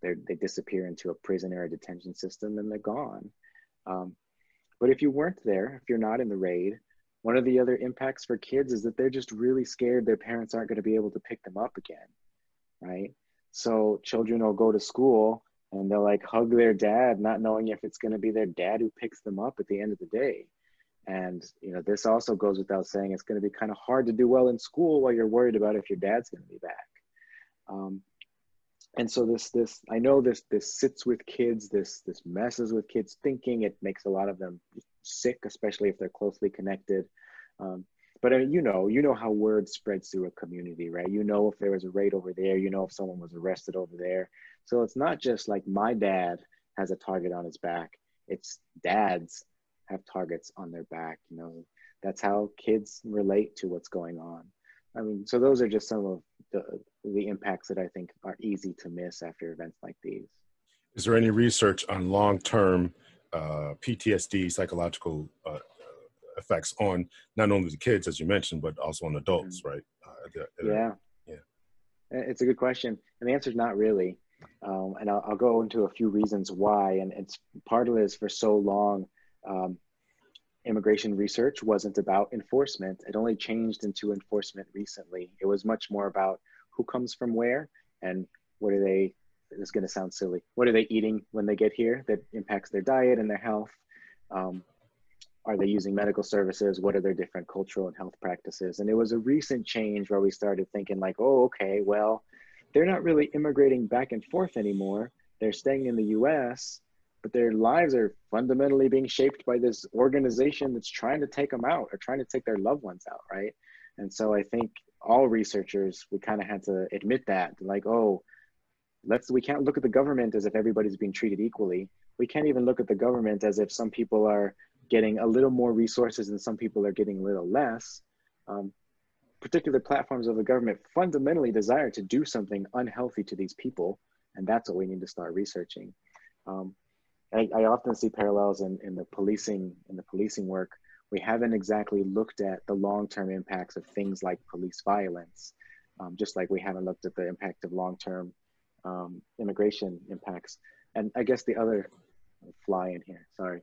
They're, they disappear into a prison or a detention system, and they're gone. Um, but if you weren't there, if you're not in the raid, one of the other impacts for kids is that they're just really scared their parents aren't going to be able to pick them up again, right? So children will go to school and they'll like hug their dad, not knowing if it's going to be their dad who picks them up at the end of the day. And you know, this also goes without saying. It's going to be kind of hard to do well in school while you're worried about if your dad's going to be back. Um, and so this this I know this this sits with kids. This this messes with kids' thinking. It makes a lot of them sick, especially if they're closely connected. Um, but I mean, you know, you know how word spreads through a community, right? You know if there was a raid over there, you know if someone was arrested over there. So it's not just like my dad has a target on his back. It's dads have targets on their back. You know, that's how kids relate to what's going on. I mean, so those are just some of the the impacts that I think are easy to miss after events like these. Is there any research on long term uh, PTSD psychological uh, effects on not only the kids, as you mentioned, but also on adults, mm-hmm. right? Uh, yeah. Yeah. It's a good question. And the answer is not really. Um, and I'll, I'll, go into a few reasons why. And it's part of it is for so long, um, immigration research wasn't about enforcement. It only changed into enforcement recently. It was much more about who comes from where and what are they is going to sound silly. What are they eating when they get here that impacts their diet and their health? Um, are they using medical services? What are their different cultural and health practices? And it was a recent change where we started thinking like, oh, okay, well, they're not really immigrating back and forth anymore. They're staying in the US, but their lives are fundamentally being shaped by this organization that's trying to take them out or trying to take their loved ones out, right? And so I think all researchers, we kind of had to admit that, like, oh, let's we can't look at the government as if everybody's being treated equally. We can't even look at the government as if some people are getting a little more resources and some people are getting a little less. Um, particular platforms of the government fundamentally desire to do something unhealthy to these people and that's what we need to start researching. Um, I, I, often see parallels in, in the policing in the policing work. We haven't exactly looked at the long-term impacts of things like police violence um, just like we haven't looked at the impact of long-term um, immigration impacts. And I guess the other fly in here. Sorry.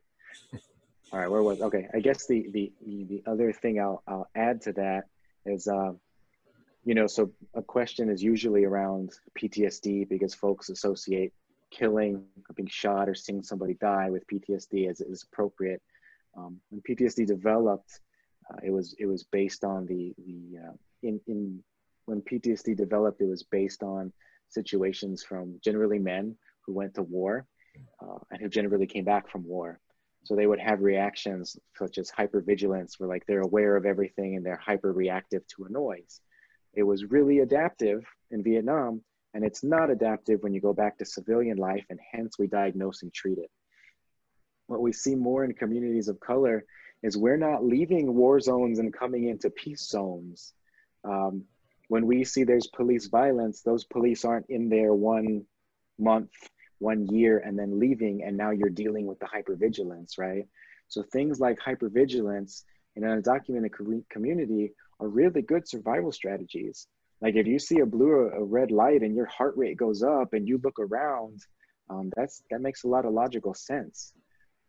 All right, where was okay? I guess the the the other thing I'll I'll add to that is, uh, you know, so a question is usually around PTSD because folks associate killing, or being shot, or seeing somebody die with PTSD as is appropriate. Um, when PTSD developed, uh, it was it was based on the the uh, in in when PTSD developed, it was based on situations from generally men who went to war uh, and who generally came back from war. So they would have reactions such as hypervigilance, where like they're aware of everything and they're hyper reactive to a noise. It was really adaptive in Vietnam, and it's not adaptive when you go back to civilian life, and hence we diagnose and treat it. What we see more in communities of color is we're not leaving war zones and coming into peace zones. Um, when we see there's police violence, those police aren't in there one month, one year, and then leaving, and now you're dealing with the hypervigilance, right? So things like hypervigilance in an undocumented community are really good survival strategies. Like if you see a blue or a red light and your heart rate goes up and you look around, um, that's that makes a lot of logical sense.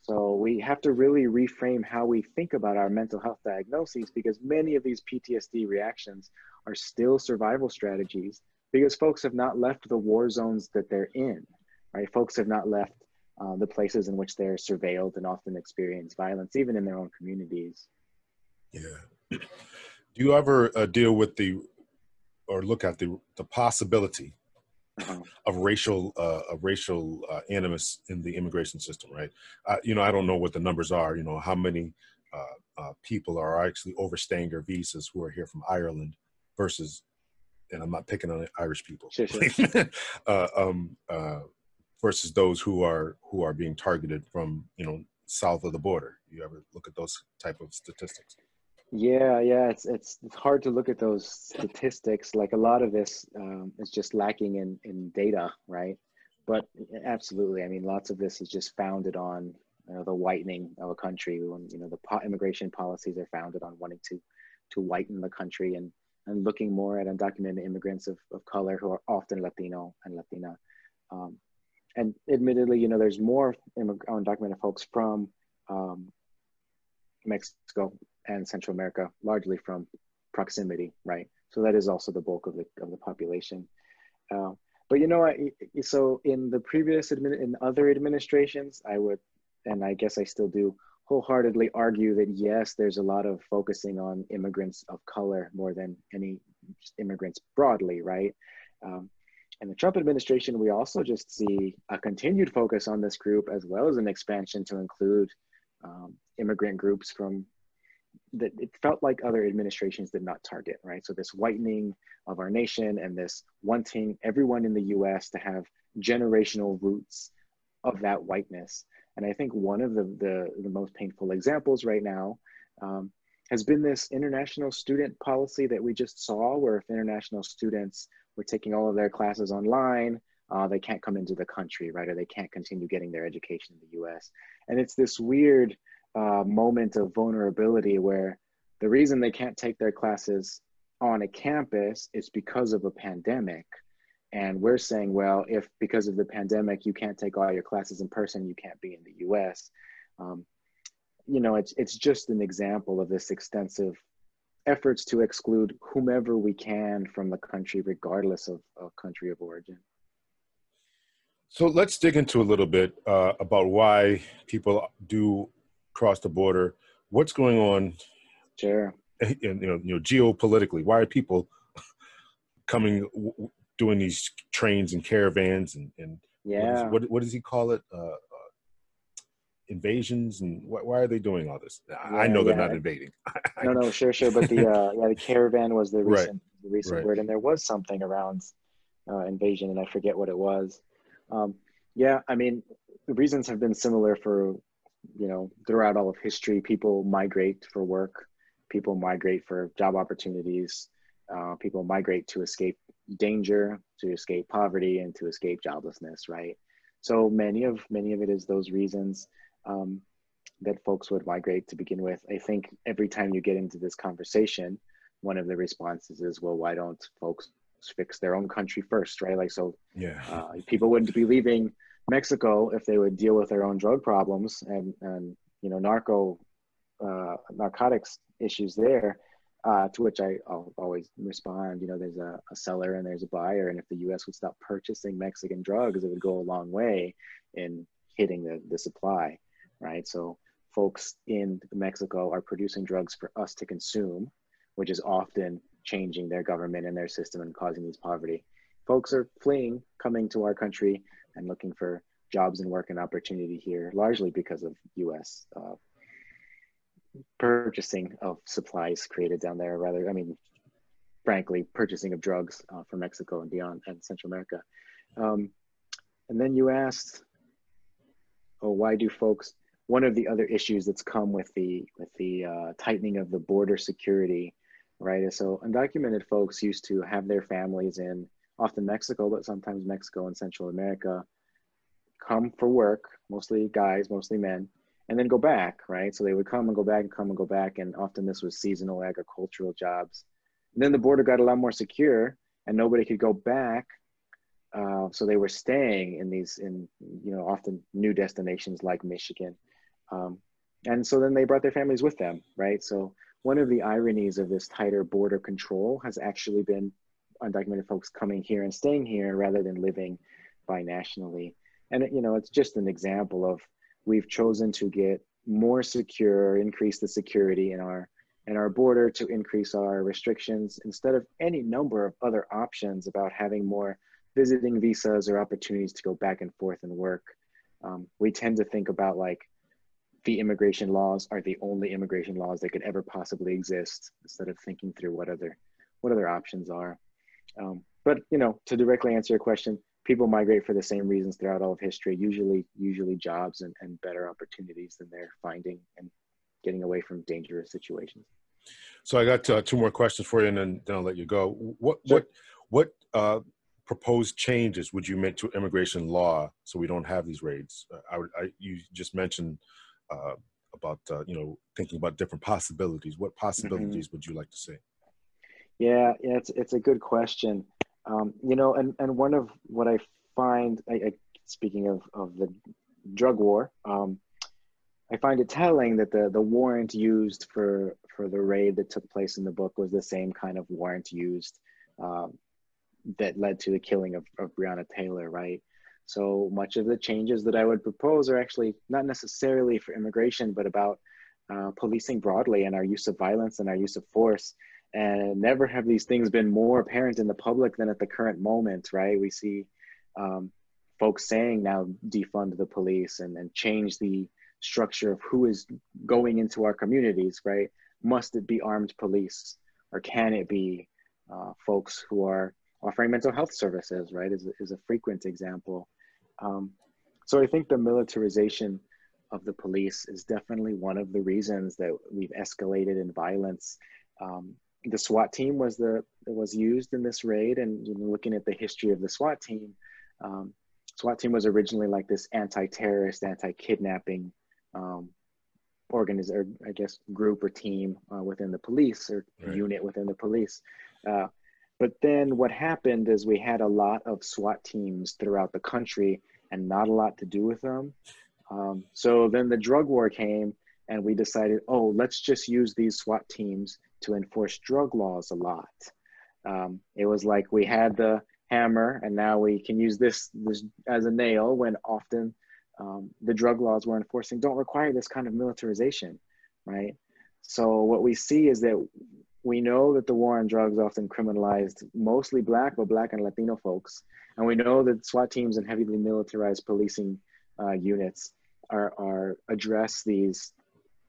So we have to really reframe how we think about our mental health diagnoses because many of these PTSD reactions are still survival strategies because folks have not left the war zones that they're in, right? Folks have not left uh, the places in which they're surveilled and often experience violence, even in their own communities. Yeah. Do you ever uh, deal with the or look at the the possibility. Of racial uh, of racial uh, animus in the immigration system, right? Uh, you know, I don't know what the numbers are. You know, how many uh, uh, people are actually overstaying their visas who are here from Ireland versus, and I'm not picking on Irish people, sure, sure. uh, um, uh, versus those who are who are being targeted from you know south of the border. You ever look at those type of statistics? Yeah, yeah, it's it's it's hard to look at those statistics. Like a lot of this um, is just lacking in in data, right? But absolutely, I mean, lots of this is just founded on you know, the whitening of a country. When you know the po- immigration policies are founded on wanting to to whiten the country and and looking more at undocumented immigrants of, of color who are often Latino and Latina. Um, and admittedly, you know, there's more undocumented folks from um, Mexico and Central America, largely from proximity, right? So that is also the bulk of the of the population. Uh, but you know, so in the previous admin in other administrations, I would, and I guess I still do, wholeheartedly argue that yes, there's a lot of focusing on immigrants of color more than any immigrants broadly, right? Um, in the Trump administration, we also just see a continued focus on this group as well as an expansion to include um, immigrant groups from that it felt like other administrations did not target, right? So this whitening of our nation and this wanting everyone in the US to have generational roots of that whiteness. And I think one of the, the, the most painful examples right now um, has been this international student policy that we just saw, where if international students were taking all of their classes online, uh, they can't come into the country, right? Or they can't continue getting their education in the US. And it's this weird uh, moment of vulnerability where the reason they can't take their classes on a campus is because of a pandemic. And we're saying, well, if because of the pandemic you can't take all your classes in person, you can't be in the US. Um, you know, it's, it's just an example of this extensive efforts to exclude whomever we can from the country, regardless of, of country of origin. So let's dig into a little bit uh, about why people do cross the border. What's going on? Sure. You know, you know, geopolitically, why are people coming, doing these trains and caravans and, and yeah, what, is, what, what does he call it? Uh, invasions and wh- why are they doing all this? Yeah, I know they're yeah. not invading. no, no, sure, sure. But the uh, yeah, the caravan was the recent right. the recent right. word, and there was something around uh, invasion, and I forget what it was. Um, yeah, I mean, the reasons have been similar for you know throughout all of history. People migrate for work. People migrate for job opportunities. Uh, people migrate to escape danger, to escape poverty, and to escape joblessness. Right. So many of many of it is those reasons um, that folks would migrate to begin with. I think every time you get into this conversation, one of the responses is, well, why don't folks fix their own country first, right? Like, so yeah, uh, people wouldn't be leaving Mexico if they would deal with their own drug problems and, and you know, narco, uh, narcotics issues there. Uh, to which I, will always respond, you know, there's a, a, seller and there's a buyer, and if the U.S. would stop purchasing Mexican drugs, it would go a long way in hitting the, the supply right? So folks in Mexico are producing drugs for us to consume, which is often changing their government and their system and causing these poverty. Folks are fleeing, coming to our country and looking for jobs and work and opportunity here, largely because of US uh, purchasing of supplies created down there, rather, I mean, frankly, purchasing of drugs uh, from Mexico and beyond and Central America. Um, and then you asked, oh, why do folks one of the other issues that's come with the with the uh, tightening of the border security, right? So undocumented folks used to have their families in often Mexico, but sometimes Mexico and Central America, come for work, mostly guys, mostly men, and then go back, right? So they would come and go back and come and go back, and often this was seasonal agricultural jobs. And then the border got a lot more secure, and nobody could go back uh, so they were staying in these in you know often new destinations like michigan um, and so then they brought their families with them, right? So one of the ironies of this tighter border control has actually been undocumented folks coming here and staying here rather than living binationally. And you know, it's just an example of we've chosen to get more secure, increase the security in our in our border to increase our restrictions instead of any number of other options about having more visiting visas or opportunities to go back and forth and work. Um, we tend to think about like the immigration laws are the only immigration laws that could ever possibly exist instead of thinking through what other what other options are um, but you know to directly answer your question people migrate for the same reasons throughout all of history usually usually jobs and, and better opportunities than they're finding and getting away from dangerous situations. So i got uh, two more questions for you and then, then i'll let you go. What sure. what what uh, proposed changes would you make to immigration law so we don't have these raids? Uh, I, I, you just mentioned uh, about uh, you know thinking about different possibilities. What possibilities mm-hmm. would you like to see yeah, yeah, it's it's a good question. Um, you know, and and one of what I find, I, I, speaking of of the drug war, um, I find it telling that the the warrant used for for the raid that took place in the book was the same kind of warrant used um, that led to the killing of, of Breonna Taylor, right? So much of the changes that I would propose are actually not necessarily for immigration, but about uh, policing broadly and our use of violence and our use of force and never have these things been more apparent in the public than at the current moment right? We see um, folks saying now defund the police and, and change the structure of who is going into our communities right? Must it be armed police or can it be uh, folks who are offering mental health services right is, is a frequent example. Um, so i think the militarization of the police is definitely one of the reasons that we've escalated in violence. Um, the SWAT team was the was used in this raid, and you know, looking at the history of the SWAT team, um, SWAT team was originally like this anti-terrorist, anti-kidnapping um, organiz- or I guess group or team uh, within the police or right. unit within the police. Uh, but then what happened is we had a lot of SWAT teams throughout the country and not a lot to do with them. Um, so then the drug war came and we decided, oh, let's just use these SWAT teams to enforce drug laws a lot. Um, it was like we had the hammer and now we can use this, this as a nail when often um, the drug laws we're enforcing don't require this kind of militarization, right? So what we see is that we know that the war on drugs often criminalized mostly black, but black and Latino folks. And we know that SWAT teams and heavily militarized policing uh, units are, are address these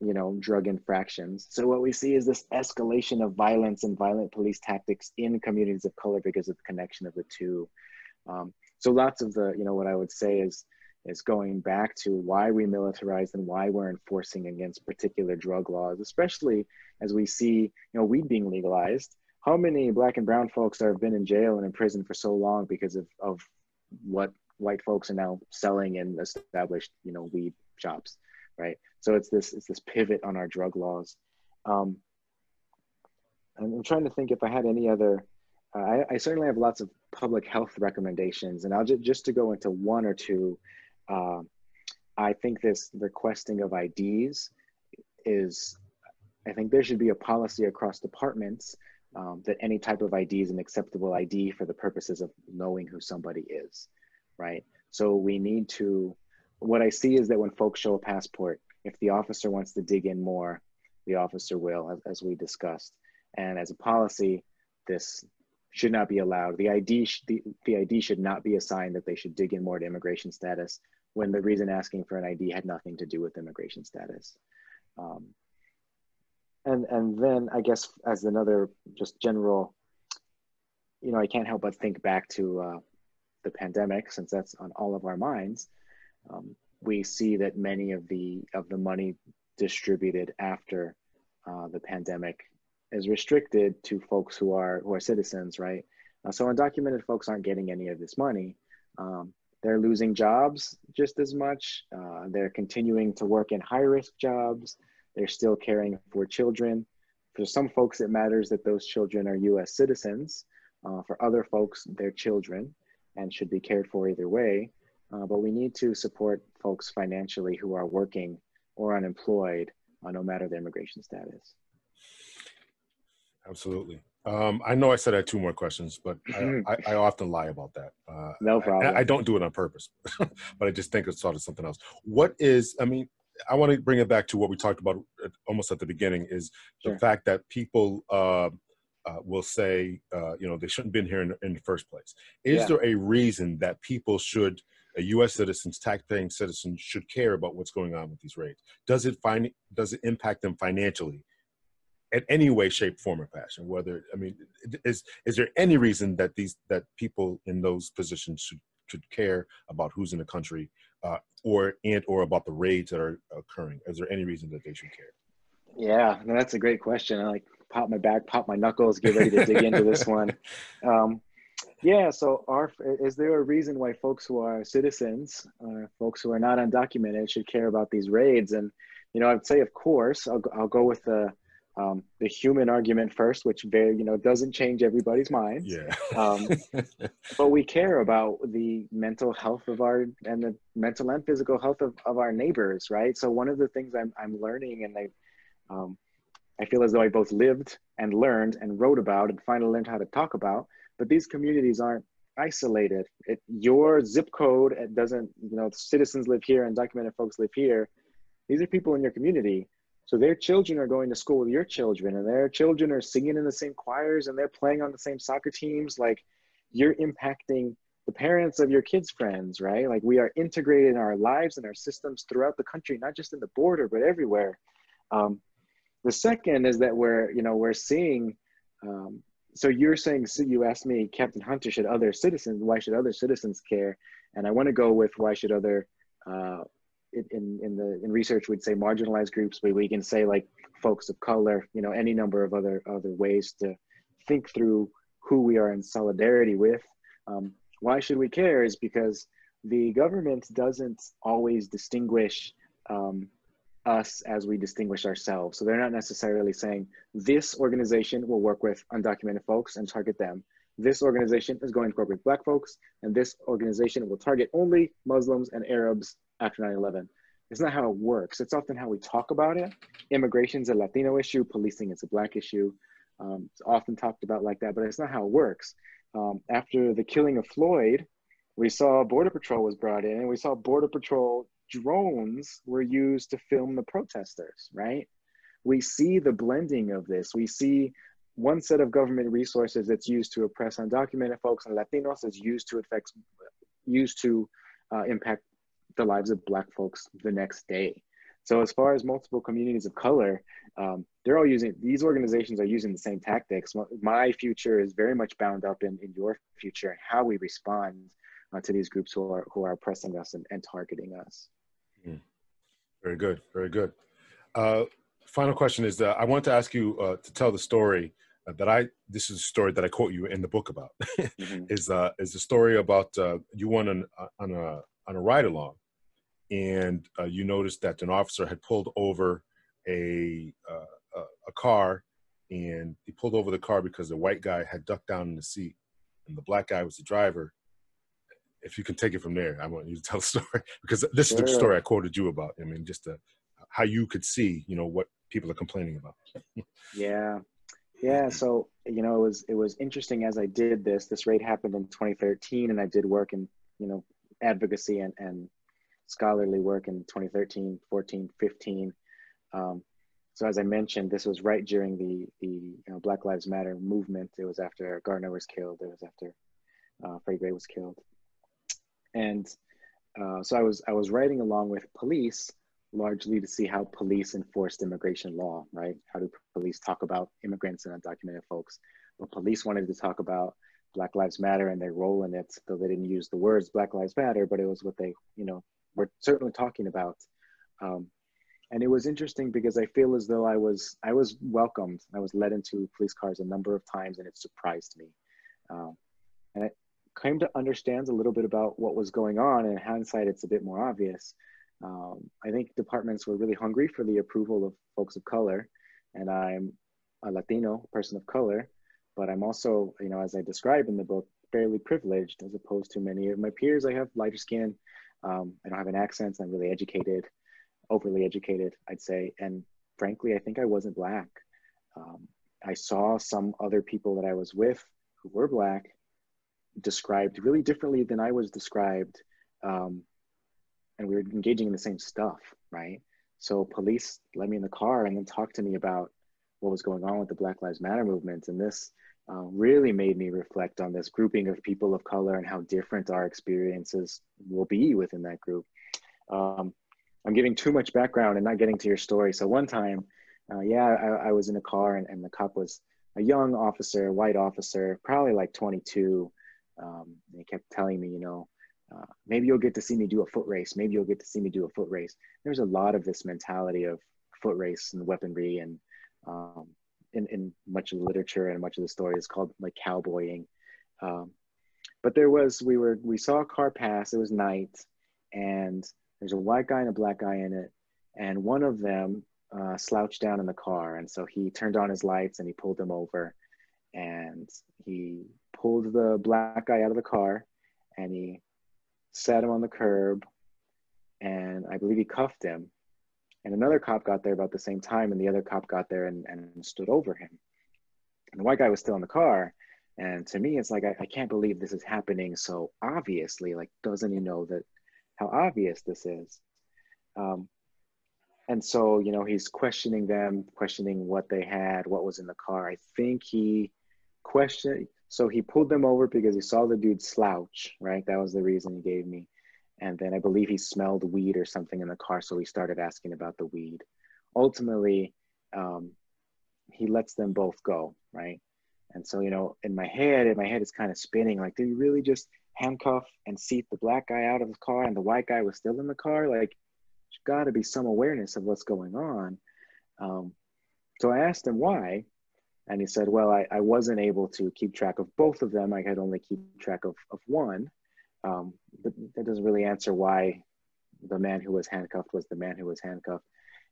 you know, drug infractions. So what we see is this escalation of violence and violent police tactics in communities of color because of the connection of the two. Um, so lots of the, you know, what I would say is is going back to why we militarize and why we're enforcing against particular drug laws, especially as we see, you know, weed being legalized. How many black and brown folks have been in jail and in prison for so long because of, of what white folks are now selling in established, you know, weed shops? right? So it's this it's this pivot on our drug laws. Um, I'm trying to think if I had any other. Uh, I, I, certainly have lots of public health recommendations, and I'll just just to go into one or two. Uh, I think this requesting of IDs is. I think there should be a policy across departments um, that any type of ID is an acceptable ID for the purposes of knowing who somebody is, right? So we need to what I see is that when folks show a passport, if the officer wants to dig in more, the officer will, as, as we discussed. And as a policy, this should not be allowed. The ID, the, the ID should not be a sign that they should dig in more to immigration status when the reason asking for an ID had nothing to do with immigration status. Um, and and then I guess as another just general, you know, I can't help but think back to uh, the pandemic since that's on all of our minds um, we see that many of the of the money distributed after uh, the pandemic is restricted to folks who are who are citizens, right? Uh, so undocumented folks aren't getting any of this money. Um, they're losing jobs just as much. Uh, they're continuing to work in high risk jobs. They're still caring for children. For some folks, it matters that those children are U.S. citizens. Uh, for other folks, they're children and should be cared for either way. Uh, but we need to support folks financially who are working or unemployed, uh, no matter their immigration status. Absolutely. Um, I know I said I had two more questions, but I, I, I often lie about that. Uh, no problem. I, I, don't do it on purpose, but I just think it's sort of something else. What is, I mean, I want to bring it back to what we talked about almost at the beginning is the fact that people uh, uh, will say, uh, you know, they shouldn't have been here in, in the first place. Is yeah. there a reason that people should a U.S. citizens, tax-paying citizens, should care about what's going on with these raids? Does it find does it impact them financially? in any way, shape, form, or fashion. Whether I mean, is is there any reason that these that people in those positions should should care about who's in the country, uh, or and or about the raids that are occurring? Is there any reason that they should care? Yeah, that's a great question. I like pop my back, pop my knuckles, get ready to dig into this one. Um, yeah, so are is there a reason why folks who are citizens, uh, folks who are not undocumented, should care about these raids? And you know, I'd say, of course, I'll I'll go with the um, the human argument first, which very you know doesn't change everybody's mind. Yeah. um, but we care about the mental health of our and the mental and physical health of, of our neighbors, right? So one of the things I'm I'm learning and I um, I feel as though I both lived and learned and wrote about and finally learned how to talk about. But these communities aren't isolated. It, your zip code doesn't you know citizens live here and documented folks live here. These are people in your community so their children are going to school with your children, and their children are singing in the same choirs, and they're playing on the same soccer teams. Like you're impacting the parents of your kids' friends, right? Like we are integrated in our lives and our systems throughout the country, not just in the border, but everywhere. Um, the second is that we're, you know, we're seeing. Um, so you're saying, so you asked me, Captain Hunter, should other citizens? Why should other citizens care? And I want to go with why should other uh, in in the in research we'd say marginalized groups but we can say like folks of color you know any number of other other ways to think through who we are in solidarity with um, why should we care is because the government doesn't always distinguish um, us as we distinguish ourselves. So they're not necessarily saying this organization will work with undocumented folks and target them. This organization is going to work with black folks and this organization will target only muslims and arabs after 9-11 it's not how it works. It's often how we talk about it. Immigration is a latino issue. Policing is a black issue. Um, it's often talked about like that but it's not how it works. Um, after the killing of floyd we saw border patrol was brought in and we saw border patrol drones were used to film the protesters right? We see the blending of this. We see one set of government resources that's used to oppress undocumented folks and latinos is used to affect used to uh, impact the lives of black folks the next day. So as far as multiple communities of color um, they're all using these organizations are using the same tactics. My future is very much bound up in, in your future and how we respond uh, to these groups who are who are oppressing us and, and targeting us. Very good very good. Uh, final question is uh, i want to ask you uh, to tell the story that I this is a story that I quote you in the book about. Mm-hmm. is uh is a story about uh, you went on on a on a ride along and uh, you noticed that an officer had pulled over a, uh, a, a car and he pulled over the car because the white guy had ducked down in the seat and the black guy was the driver if you can take it from there i want you to tell the story because this sure. is the story i quoted you about i mean just uh, how you could see you know what people are complaining about yeah yeah so you know it was it was interesting as i did this this raid happened in 2013 and i did work in you know advocacy and, and scholarly work in 2013, 14, 15. Um, so as I mentioned, this was right during the the you know, Black Lives Matter movement. It was after Gardner was killed. It was after uh, Freddie Gray was killed, and uh, so I was I was writing along with police largely to see how police enforced immigration law. Right? How do police talk about immigrants and undocumented folks? But police wanted to talk about Black Lives Matter and their role in it, though they didn't use the words Black Lives Matter, but it was what they you know we're certainly talking about. Um, and it was interesting because I feel as though I was I was welcomed. I was led into police cars a number of times, and it surprised me. Um, and I came to understand a little bit about what was going on. And in hindsight, it's a bit more obvious. Um, I think departments were really hungry for the approval of folks of color, and I'm a Latino person of color, but I'm also, you know, as I describe in the book, fairly privileged as opposed to many of my peers. I have lighter skin, um, I don't have an accent. I'm really educated, overly educated, I'd say. And frankly, I think I wasn't Black. Um, I saw some other people that I was with who were Black described really differently than I was described. Um, and we were engaging in the same stuff, right? So police let me in the car and then talked to me about what was going on with the Black Lives Matter movement. And this uh, really made me reflect on this grouping of people of color and how different our experiences will be within that group. Um, I'm giving too much background and not getting to your story. So one time, uh, yeah, I, I, was in a car and, and, the cop was a young officer, white officer, probably like 22. Um, he kept telling me, you know, uh, maybe you'll get to see me do a foot race. Maybe you'll get to see me do a foot race. There's a lot of this mentality of foot race and weaponry and um, in, in much of the literature and much of the story is called like cowboying. Um, but there was, we were, we saw a car pass, it was night and there's a white guy and a black guy in it. And one of them uh, slouched down in the car. And so he turned on his lights and he pulled him over and he pulled the black guy out of the car and he sat him on the curb and I believe he cuffed him and another cop got there about the same time, and the other cop got there and, and stood over him. And the white guy was still in the car. And to me, it's like, I, I can't believe this is happening so obviously. Like, doesn't he know that how obvious this is? Um, and so, you know, he's questioning them, questioning what they had, what was in the car. I think he questioned, so he pulled them over because he saw the dude slouch, right? That was the reason he gave me. And then I believe he smelled weed or something in the car, so he started asking about the weed. Ultimately, um, he lets them both go, right? And so, you know, in my head, in my head, is kind of spinning. Like, did he really just handcuff and seat the black guy out of the car, and the white guy was still in the car? Like, there's got to be some awareness of what's going on. Um, so I asked him why, and he said, "Well, I, I wasn't able to keep track of both of them. I could only keep track of of one." Um, but that doesn't really answer why the man who was handcuffed was the man who was handcuffed.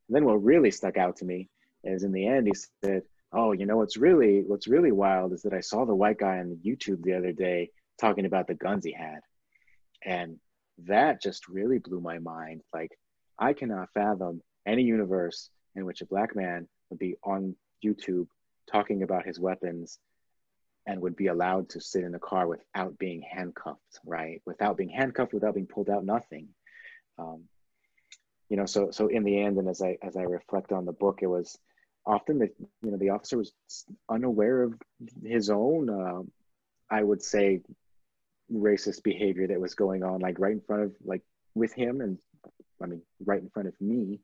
And then what really stuck out to me is in the end he said, "Oh, you know what's really what's really wild is that I saw the white guy on YouTube the other day talking about the guns he had." And that just really blew my mind. Like I cannot fathom any universe in which a black man would be on YouTube talking about his weapons and would be allowed to sit in the car without being handcuffed, right? Without being handcuffed, without being pulled out, nothing. Um, you know, so so in the end, and as I as I reflect on the book, it was often that you know the officer was unaware of his own, uh, I would say, racist behavior that was going on, like right in front of like with him, and I mean right in front of me.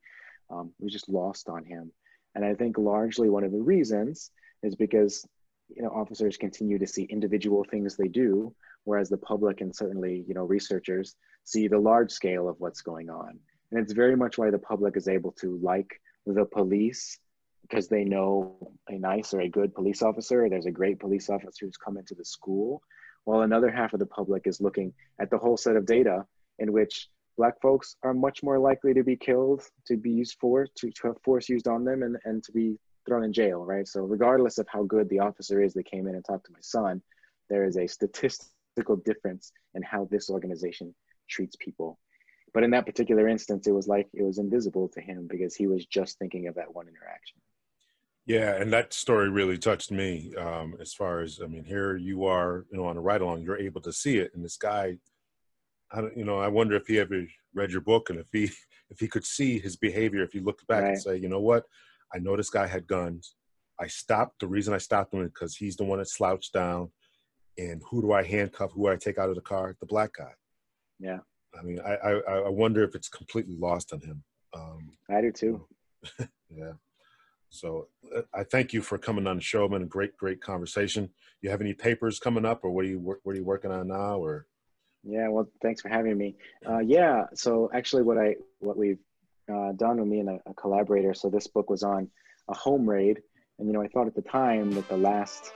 Um, it was just lost on him, and I think largely one of the reasons is because you know officers continue to see individual things they do whereas the public and certainly you know researchers see the large scale of what's going on. And it's very much why the public is able to like the police because they know a nice or a good police officer or there's a great police officer who's come into the school while another half of the public is looking at the whole set of data in which black folks are much more likely to be killed to be used for to, to have force used on them and, and to be thrown in jail, right? So regardless of how good the officer is that came in and talked to my son, there is a statistical difference in how this organization treats people. But in that particular instance, it was like it was invisible to him because he was just thinking of that one interaction. Yeah, and that story really touched me. Um, as far as I mean, here you are, you know, on a ride along, you're able to see it, and this guy, I don't, you know, I wonder if he ever read your book and if he if he could see his behavior, if he looked back right. and say, you know what, I know this guy had guns. I stopped. The reason I stopped him is because he's the one that slouched down. And who do I handcuff? Who do I take out of the car? The black guy. Yeah. I mean, I I, I wonder if it's completely lost on him. Um, I do too. yeah. So uh, I thank you for coming on the show, man. A great, great conversation. You have any papers coming up, or what are you what are you working on now, or? Yeah, well, thanks for having me. Uh, yeah, so actually, what I what we've uh, done with me and a, a, collaborator. So this book was on a home raid, and you know I thought at the time that the last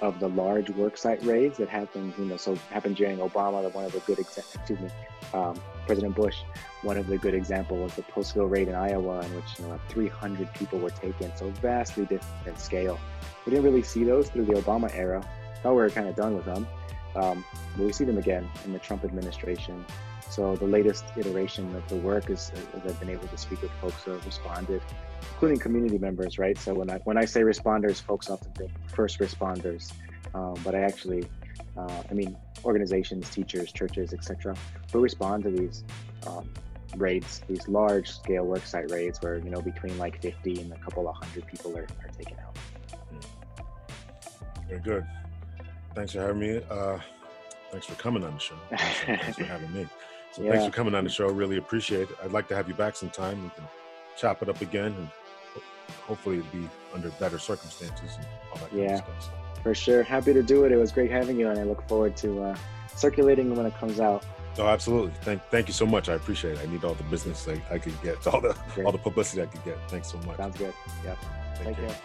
of the large worksite raids that happened, you know, so happened during Obama. That one of the good, exa- excuse me, um, President Bush. One of the good example was the Postville raid in Iowa, in which you know 300 people were taken. So vastly different scale. We didn't really see those through the Obama era. Thought we were kind of done with them. Um, but we see them again in the Trump administration. So the latest iteration of the work is, is I've been able to speak with folks who have responded, including community members, right? So when I when I say responders, folks often think first responders, um, but I actually, uh, I mean organizations, teachers, churches, etc., who respond to these um, raids, these large scale worksite raids, where you know between like 50 and a couple of hundred people are, are taken out. Very good. Thanks for having me. Uh, thanks for coming on the show. Thanks for having me. So yeah. thanks for coming on the show. Really appreciate it. I'd like to have you back sometime. We can chop it up again and hopefully it'll be under better circumstances and all that yeah, kind of stuff. So. For sure. Happy to do it. It was great having you and I look forward to uh, circulating when it comes out. Oh, absolutely. Thank, thank you so much. I appreciate it. I need all the business I, I could get, all the, all the publicity I could get. Thanks so much. Sounds good. Yeah. Take, Take care. care.